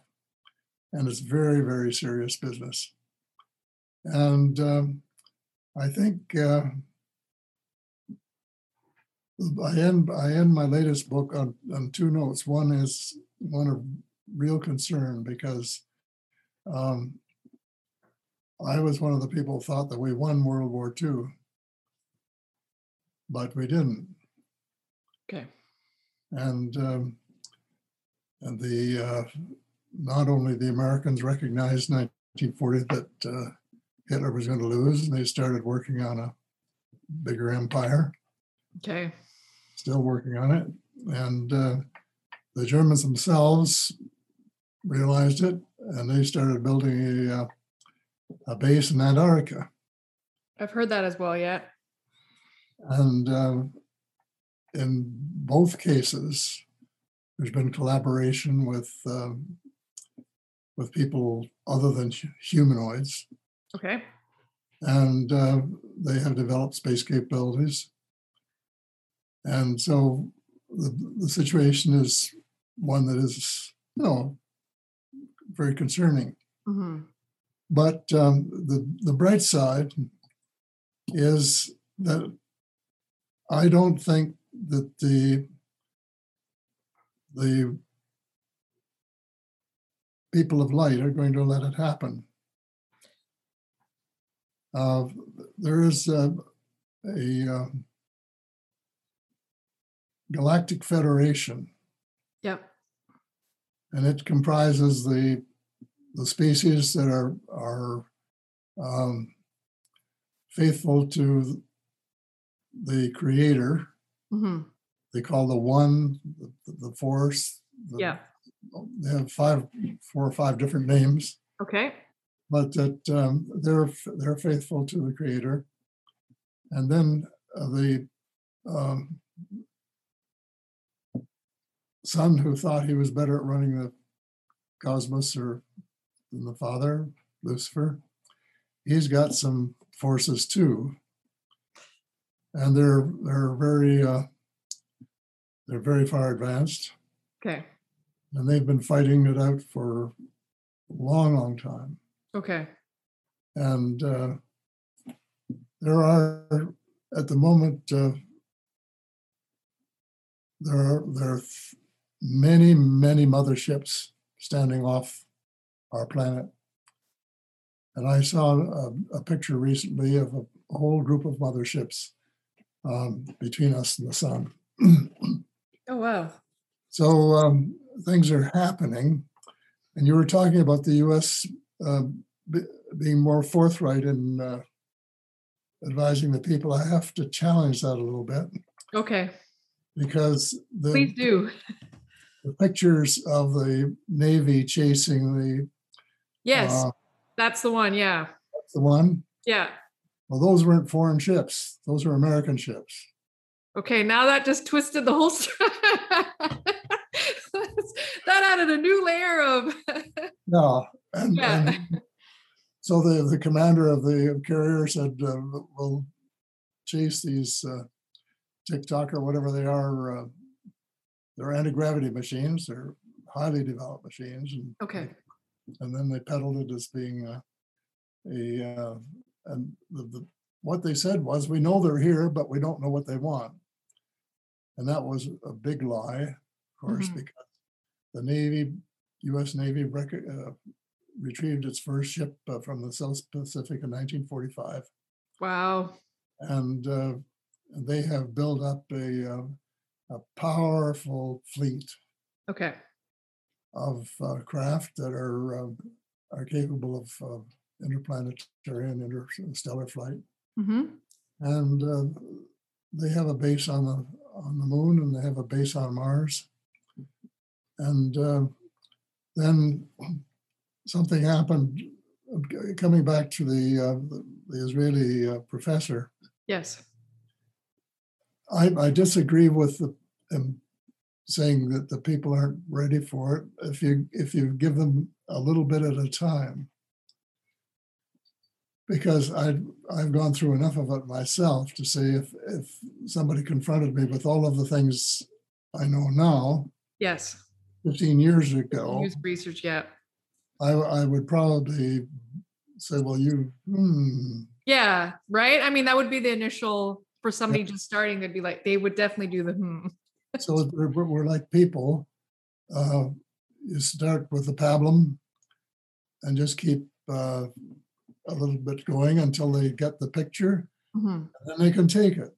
and it's very, very serious business. And um, I think uh, I end I end my latest book on, on two notes. One is one of real concern because um, I was one of the people who thought that we won World War II, but we didn't Okay. and um, and the uh, not only the Americans recognized 1940 that uh, Hitler was going to lose, and they started working on a bigger empire, Okay. still working on it, and uh, the Germans themselves realized it, and they started building a uh, a base in Antarctica, I've heard that as well. Yeah. and uh, in both cases, there's been collaboration with um, with people other than humanoids, Okay. and uh, they have developed space capabilities. And so the, the situation is one that is, you know, very concerning. hmm But um, the the bright side is that I don't think that the the people of light are going to let it happen. Uh, there is a, a um, galactic federation, Yep. and it comprises the the species that are are um, faithful to the creator. hmm They call the one the, the force. The, Yeah. They have five, four or five different names, Okay. but that um, they're they're faithful to the creator. And then uh, the um, son who thought he was better at running the cosmos or and the father, Lucifer, he's got some forces too. And they're they're very uh, they're very far advanced, Okay. And they've been fighting it out for a long, long time. Okay. And uh, there are at the moment uh, there are there are many many motherships standing off our planet. And I saw a, a picture recently of a, a whole group of motherships um, between us and the sun. Oh wow. so um, things are happening. And you were talking about the US uh, be, being more forthright in uh, advising the people. I have to challenge that a little bit Okay. because the, Please do. the pictures of the Navy chasing the Yes. uh, that's the one. Yeah. That's the one. Yeah. Well, those weren't foreign ships; those were American ships. Okay. Now that just twisted the whole story. That added a new layer of no and, Yeah. and so the the commander of the carrier said, uh, "We'll chase these uh, Tic Tac or whatever they are. Uh, they're anti gravity machines. They're highly developed machines, and Okay. and then they peddled it as being uh, a uh, and the, the what they said was we know they're here but we don't know what they want and that was a big lie of course Mhm. because the navy u.s navy rec- uh, retrieved its first ship uh, from the south pacific in 1945 Wow. and uh, they have built up a, uh, a powerful fleet Okay. of uh, craft that are uh, are capable of uh, interplanetary and interstellar flight, Mm-hmm. and uh, they have a base on the on the moon, and they have a base on Mars, and uh, then something happened. Coming back to the uh, the, Israeli uh, professor, Yes. I, I disagree with the, him saying that the people aren't ready for it. If you if you give them a little bit at a time, because I I've gone through enough of it myself to say if if somebody confronted me with all of the things I know now, Yes. 15 years ago, Use research. Yeah. I I would probably say, well, you hmm, Yeah. Right. I mean, that would be the initial for somebody just starting. They'd be like, they would definitely do the hmm. so we're, we're like people. Uh, you start with the pablum and just keep uh, a little bit going until they get the picture, Mhm. and then they can take it.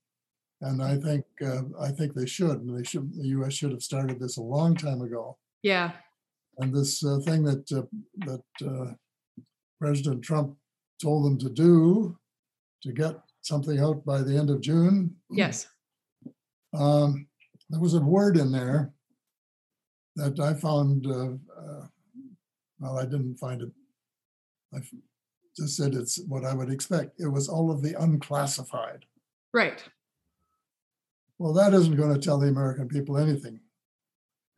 And I think uh, I think they should. And they should. The U.S. should have started this a long time ago. Yeah. And this uh, thing that uh, that uh, President Trump told them to do to get something out by the end of June. Yes. Um, there was a word in there that I found, uh, uh, well, I didn't find it. I just said it's what I would expect. It was all of the unclassified. Right. Well, that isn't going to tell the American people anything.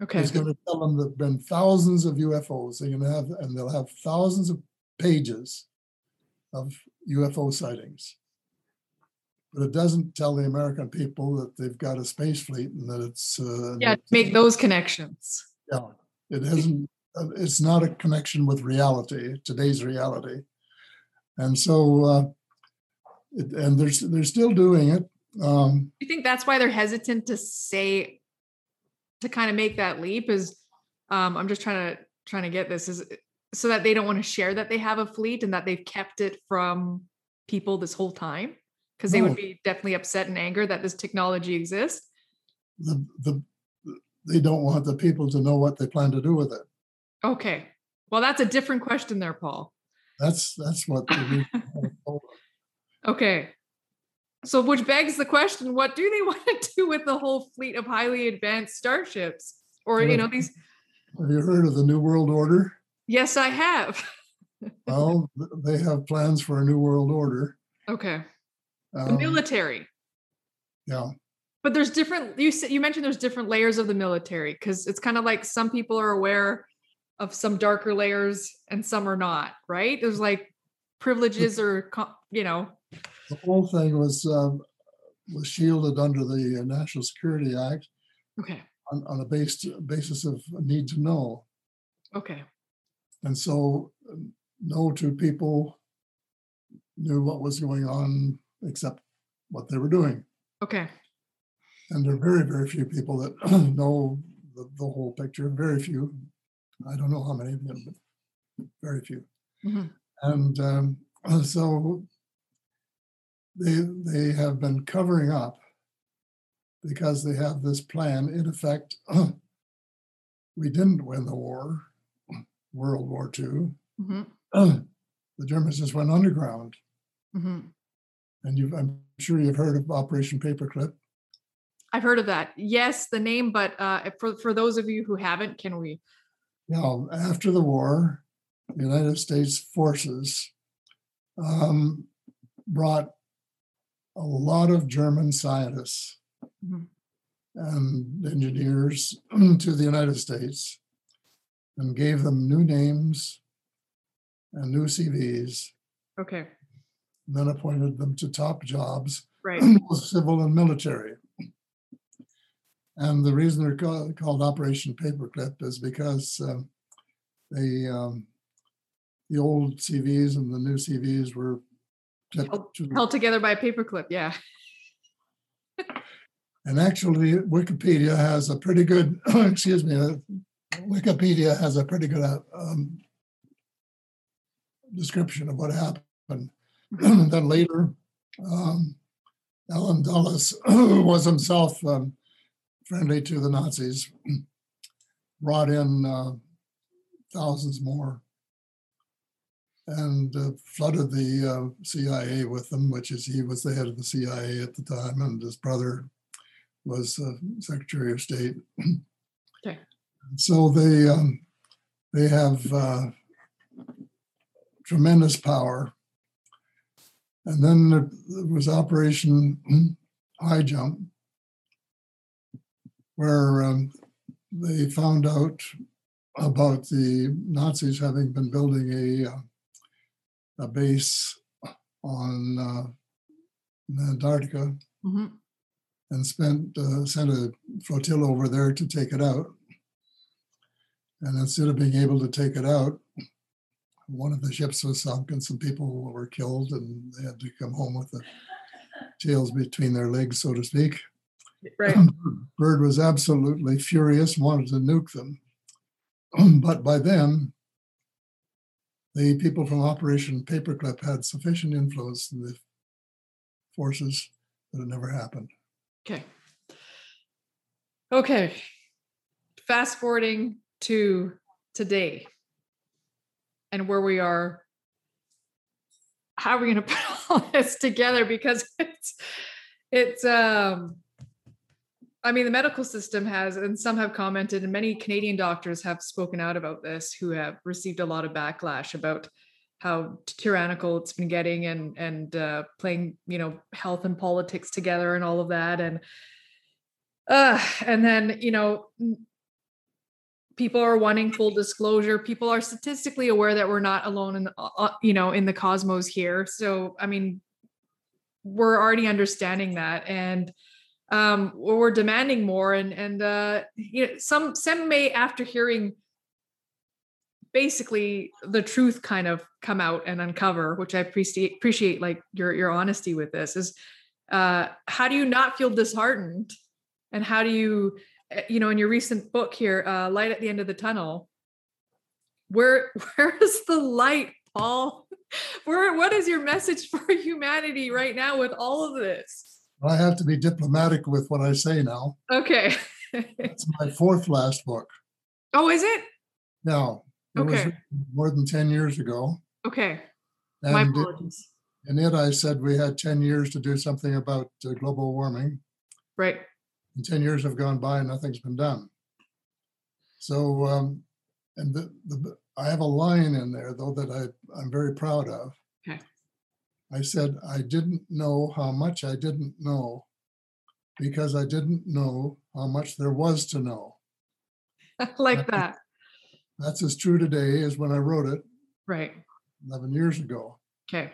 Okay. It's going to tell them there've been thousands of UFOs. They're going to have, and they'll have thousands of pages of UFO sightings. But it doesn't tell the American people that they've got a space fleet and that it's uh, Yeah. Make those connections. Yeah, it hasn't, it's not a connection with reality, today's reality. And so, uh, it, and they're, they're still doing it. Um, you think that's why they're hesitant to say to kind of make that leap is um i'm just trying to trying to get this is so that they don't want to share that they have a fleet and that they've kept it from people this whole time because they No. would be definitely upset and anger that this technology exists the, the, they don't want the people to know what they plan to do with it. okay well that's a different question there paul That's, that's what. the reason I told them. okay so which begs the question what do they want to do with the whole fleet of highly advanced starships or you know these Have you heard of the New World Order? yes i have Well, they have plans for a New World Order. okay the Um, military Yeah, but there's different you said you mentioned there's different layers of the military because it's kind of like some people are aware of some darker layers and some are not, right? There's like privileges or you know. The whole thing was, um, was shielded under the uh, National Security Act Okay. on, on a based, basis of need to know. Okay. And so um, no two people knew what was going on except what they were doing. Okay. And there are very, very few people that know the, the whole picture, very few. I don't know how many of them, but very few. Mhm. And um, so they, they have been covering up because they have this plan. In effect, we didn't win the war, World War II. hmm The Germans just went underground. hmm And I'm sure you've heard of Operation Paperclip. I've heard of that. Yes, the name, but uh, for for those of you who haven't, can we? Now, after the war, the United States forces um, brought a lot of German scientists Mhm. and engineers to the United States and gave them new names and new CVs, Okay. and then appointed them to top jobs, Right. both civil and military. And the reason they're called, called Operation Paperclip is because um, they, um, the old CVs and the new CVs were Held- Held together by a paperclip. Yeah. And actually, Wikipedia has a pretty good, excuse me, uh, Wikipedia has a pretty good uh, um, description of what happened. then later, um, Allen Dulles, who was himself um, friendly to the Nazis, brought in uh, thousands more and uh, flooded the uh, CIA with them, which is he was the head of the CIA at the time, and his brother was uh, Secretary of State. Okay. So they um, they have uh, tremendous power. And then there there was Operation High Jump, where um, they found out about the Nazis having been building a uh, a base on uh, Antarctica hmm and spent uh, sent a flotilla over there to take it out. And instead of being able to take it out, one of the ships was sunk and some people were killed, and they had to come home with the tails between their legs, so to speak. Right. Byrd was absolutely furious, wanted to nuke them. but by then, the people from Operation Paperclip had sufficient influence in the forces that it never happened. Okay. Okay. Fast forwarding to today and where we are. How are we going to put all this together? Because it's, it's, um, I mean, the medical system has, and some have commented, and many Canadian doctors have spoken out about this who have received a lot of backlash about how tyrannical it's been getting and and uh, playing you know health and politics together and all of that. And uh and then you know people are wanting full disclosure. People are statistically aware that we're not alone in the, uh, uh, you know in the cosmos here. So i mean we're already understanding that. And um we're demanding more and and uh you know some some may after hearing basically the truth kind of come out and uncover which i appreciate appreciate like your your honesty with this is uh how do you not feel disheartened? And how do you uh, you know in your recent book here uh light at the end of the tunnel where where is the light paul? Where what is your message for humanity right now with all of this I have to be diplomatic with what I say now. okay It's my fourth last book. oh is it No. it was Okay. written more than 10 years ago. okay my And it- apologies in it, I said we had 10 years to do something about uh, global warming. right And 10 years have gone by and nothing's been done. So, um, and the, the, I have a line in there though that I, I'm very proud of. Okay. I said, I didn't know how much I didn't know because I didn't know how much there was to know. like that That's as true today as when I wrote it Right. 11 years ago. Okay.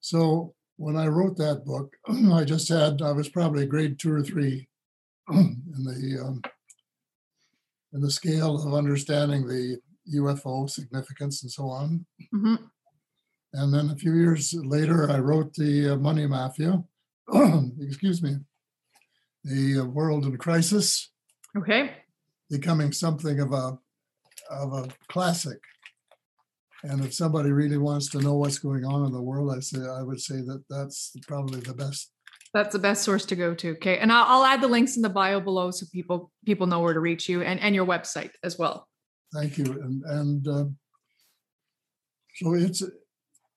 So when I wrote that book, I just had, I was probably grade two or three in the um, in the scale of understanding the UFO significance and so on. hmm And then a few years later, I wrote the uh, Money Mafia. Excuse me, the uh, World in Crisis, Okay. becoming something of a of a classic. And if somebody really wants to know what's going on in the world, I say I would say that that's probably the best That's the best source to go to. Okay. And I'll, I'll add the links in the bio below so people people know where to reach you and, and your website as well. Thank you. And and uh, so it's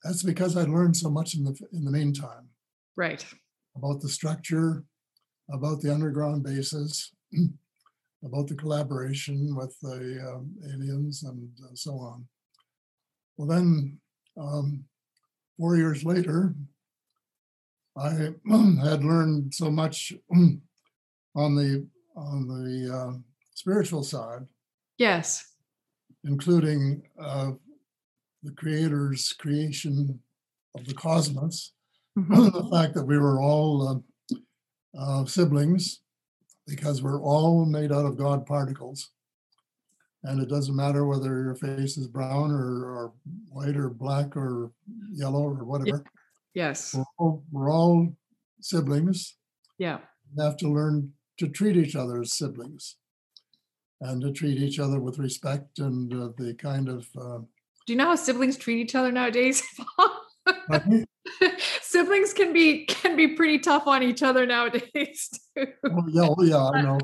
that's because I learned so much in the in the meantime Right. about the structure, about the underground bases, about the collaboration with the um, aliens, and uh, so on. Well, then um, four years later, I had learned so much on the on the uh, spiritual side Yes. including uh, the creator's creation of the cosmos, Mhm. the fact that we were all uh, uh, siblings because we're all made out of God particles. And it doesn't matter whether your face is brown or, or white or black or yellow or whatever. Yes. We're, all, we're all siblings. Yeah. We have to learn to treat each other as siblings and to treat each other with respect and uh, the kind of uh, Do you know how siblings treat each other nowadays? Me? siblings can be can be pretty tough on each other nowadays too. Oh, yeah, oh, yeah, I know.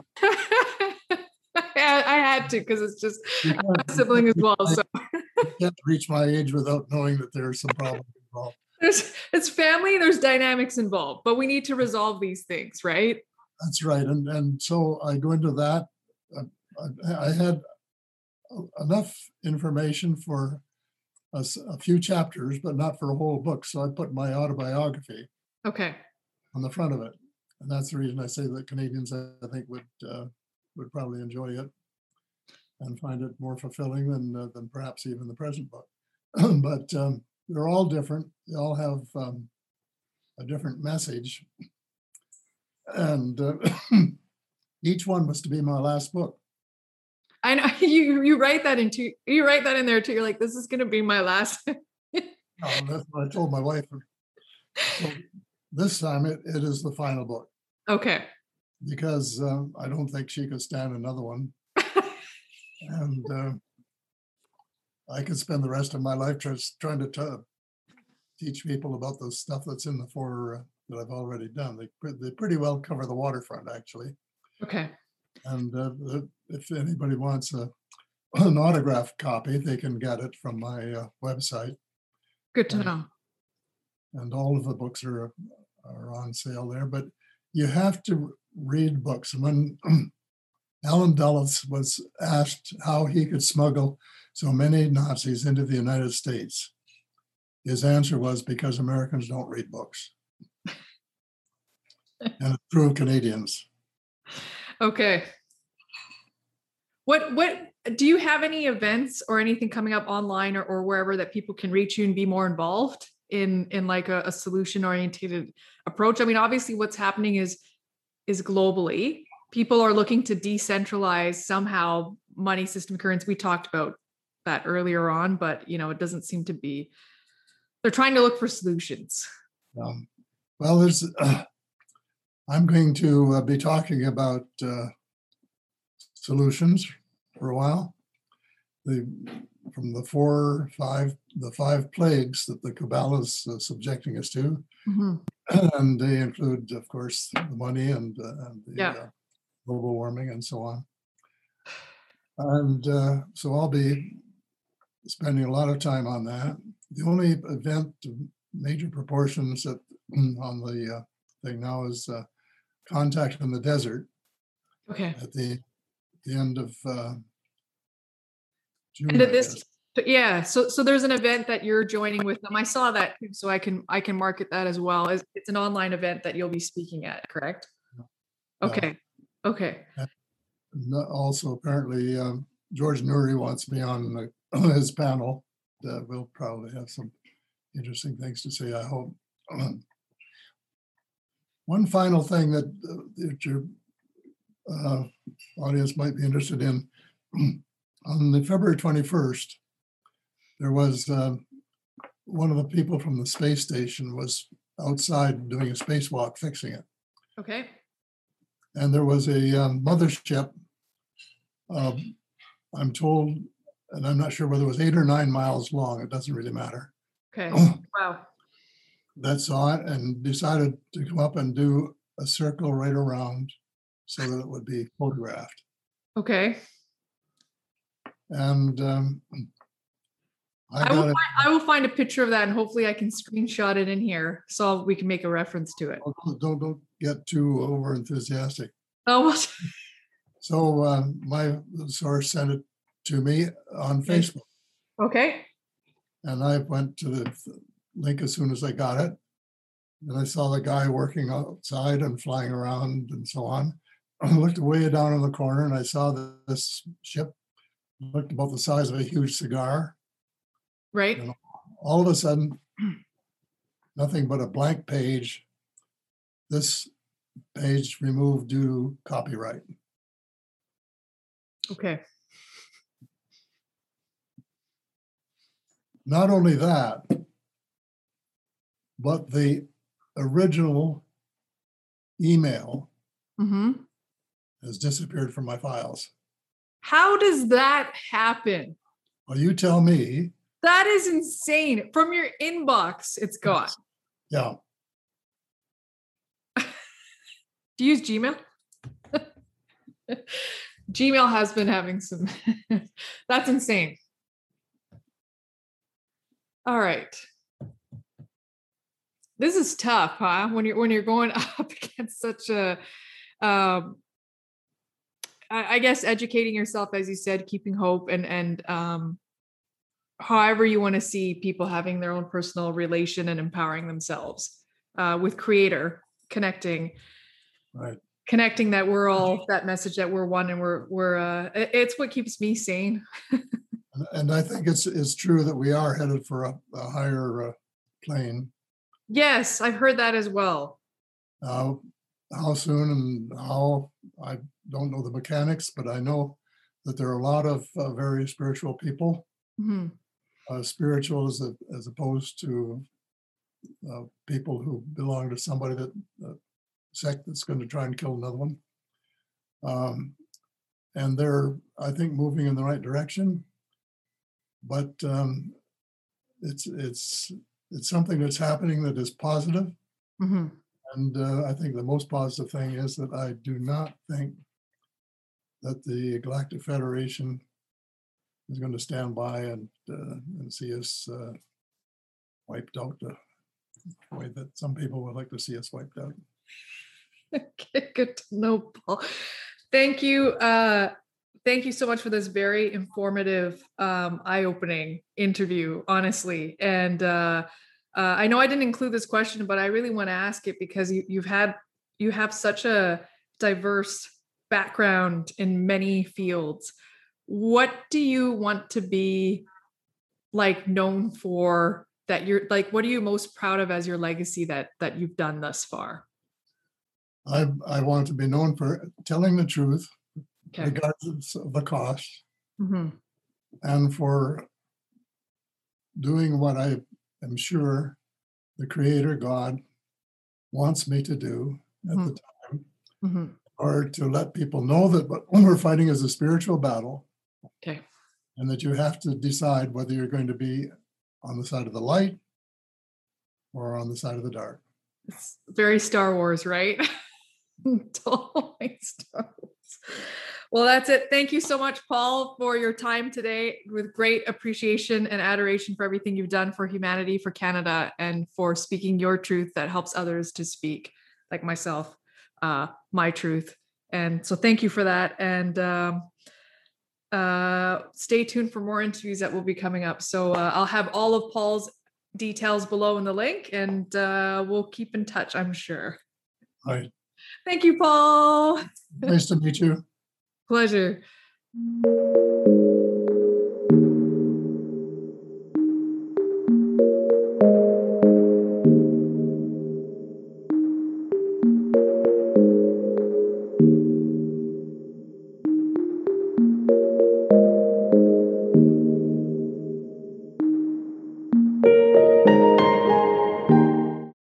I, I had to because it's just a sibling as well. So you can't reach my age without knowing that there's some problem involved. there's it's family, there's dynamics involved, but we need to resolve these things, right? That's right. And and so I go into that. uh, I, I had enough information for a, a few chapters, but not for a whole book. So I put my autobiography Okay. on the front of it, and that's the reason I say that Canadians, I I think, would uh, would probably enjoy it and find it more fulfilling than uh, than perhaps even the present book. but um, they're all different. They all have um, a different message, and uh, each one was to be my last book. I know you you write that into you write that in there too. You're like, this is gonna be my last. Uh, that's what I told my wife. So this time it, it is the final book okay. because uh, I don't think she could stand another one. and uh, I could spend the rest of my life just trying to t- teach people about the stuff that's in the four uh, that I've already done. They they pretty well cover the waterfront actually. Okay. And uh, the- if anybody wants a, an autographed copy, they can get it from my uh, website. Good to know. And all of the books are are on sale there. But you have to read books. When Allen Dulles was asked how he could smuggle so many Nazis into the United States, his answer was because Americans don't read books. and true Canadians. Okay. What what do you have any events or anything coming up online or, or wherever that people can reach you and be more involved in in like a, a solution oriented approach? I mean, obviously what's happening is is globally people are looking to decentralize somehow money system currency. We talked about that earlier on, but you know, it doesn't seem to be they're trying to look for solutions. Um, well, there's. Uh, I'm going to uh, be talking about uh, solutions for a while. The from the four, five, the five plagues that the Kabbalah is uh, subjecting us to, Mhm. and they include, of course, the money and, uh, and the Yeah. uh, global warming and so on. And uh, so I'll be spending a lot of time on that. The only event of major proportions that on the uh, thing now is uh, contact in the desert Okay. at the, the end of uh, June. I at this, yeah. So so there's an event that you're joining with them. I saw that, too, so I can I can market that as well. As it's an online event that you'll be speaking at, correct? Yeah. Okay. Okay. And also apparently um, George Noory wants me on the, his panel. Uh, we'll probably have some interesting things to say, I hope. One final thing that, uh, that your uh, audience might be interested in. On the February 21st, there was uh, one of the people from the space station was outside doing a spacewalk fixing it. Okay. And there was a um, mothership, um, I'm told, and I'm not sure whether it was eight or nine miles long, it doesn't really matter, Okay. Wow. that saw it and decided to come up and do a circle right around so that it would be photographed. Okay. And um, I I will, find, I will find a picture of that and hopefully I can screenshot it in here so we can make a reference to it. Don't, don't don't get too over enthusiastic. Oh, well, So um, my source sent it to me on. Facebook, okay. and I went to the link as soon as I got it. And I saw the guy working outside and flying around and so on. I looked way down in the corner and I saw this ship looked about the size of a huge cigar. Right. Yeah. All of a sudden, nothing but a blank page. This page removed due to copyright. Okay. Not only that, but the original email hmm has disappeared from my files. How does that happen? Well, you tell me. That is insane. From your inbox, it's gone. Yeah, Do you use Gmail? Gmail has been having some. That's insane. All right. This is tough, huh? When you're when you're going up against such a, um, I, guess educating yourself, as you said, keeping hope, and and um, however you want to see people having their own personal relation and empowering themselves uh, with Creator, connecting right. connecting that we're all that message that we're one and we're we're uh it's what keeps me sane And- And I think it's it's true that we are headed for a, a higher uh, plane. yes i've heard that as well Uh, how soon and how I don't know the mechanics, but I know that there are a lot of uh, very spiritual people. Mhm. uh, spiritual as, a, as opposed to uh, people who belong to somebody that uh, sect that's going to try and kill another one. Um, and they're, I think, moving in the right direction. But um, it's it's it's something that's happening that is positive. Mhm. And uh, I think the most positive thing is that I do not think that the Galactic Federation is going to stand by and uh, and see us uh, wiped out the way that some people would like to see us wiped out. okay good to know paul thank you uh thank you so much for this very informative um eye-opening interview honestly and uh uh, I know I didn't include this question, but I really want to ask it because you, you've had you have such a diverse background in many fields. What do you want to be like known for? That you're like, what are you most proud of as your legacy that that you've done thus far? I I want to be known for telling the truth, Okay. regardless of the cost, Mhm. and for doing what I am sure the Creator God wants me to do at the time, Mhm. or to let people know that what we're fighting is a spiritual battle, Okay. and that you have to decide whether you're going to be on the side of the light or on the side of the dark. It's very Star Wars, right? totally Star Wars. Well, that's it. Thank you so much, Paul, for your time today with great appreciation and adoration for everything you've done for humanity, for Canada, and for speaking your truth that helps others to speak, like myself, uh, my truth. And so thank you for that. And um, uh, stay tuned for more interviews that will be coming up. So uh, I'll have all of Paul's details below in the link and uh, we'll keep in touch, I'm sure. Right. Thank you, Paul. Nice to meet you. Pleasure.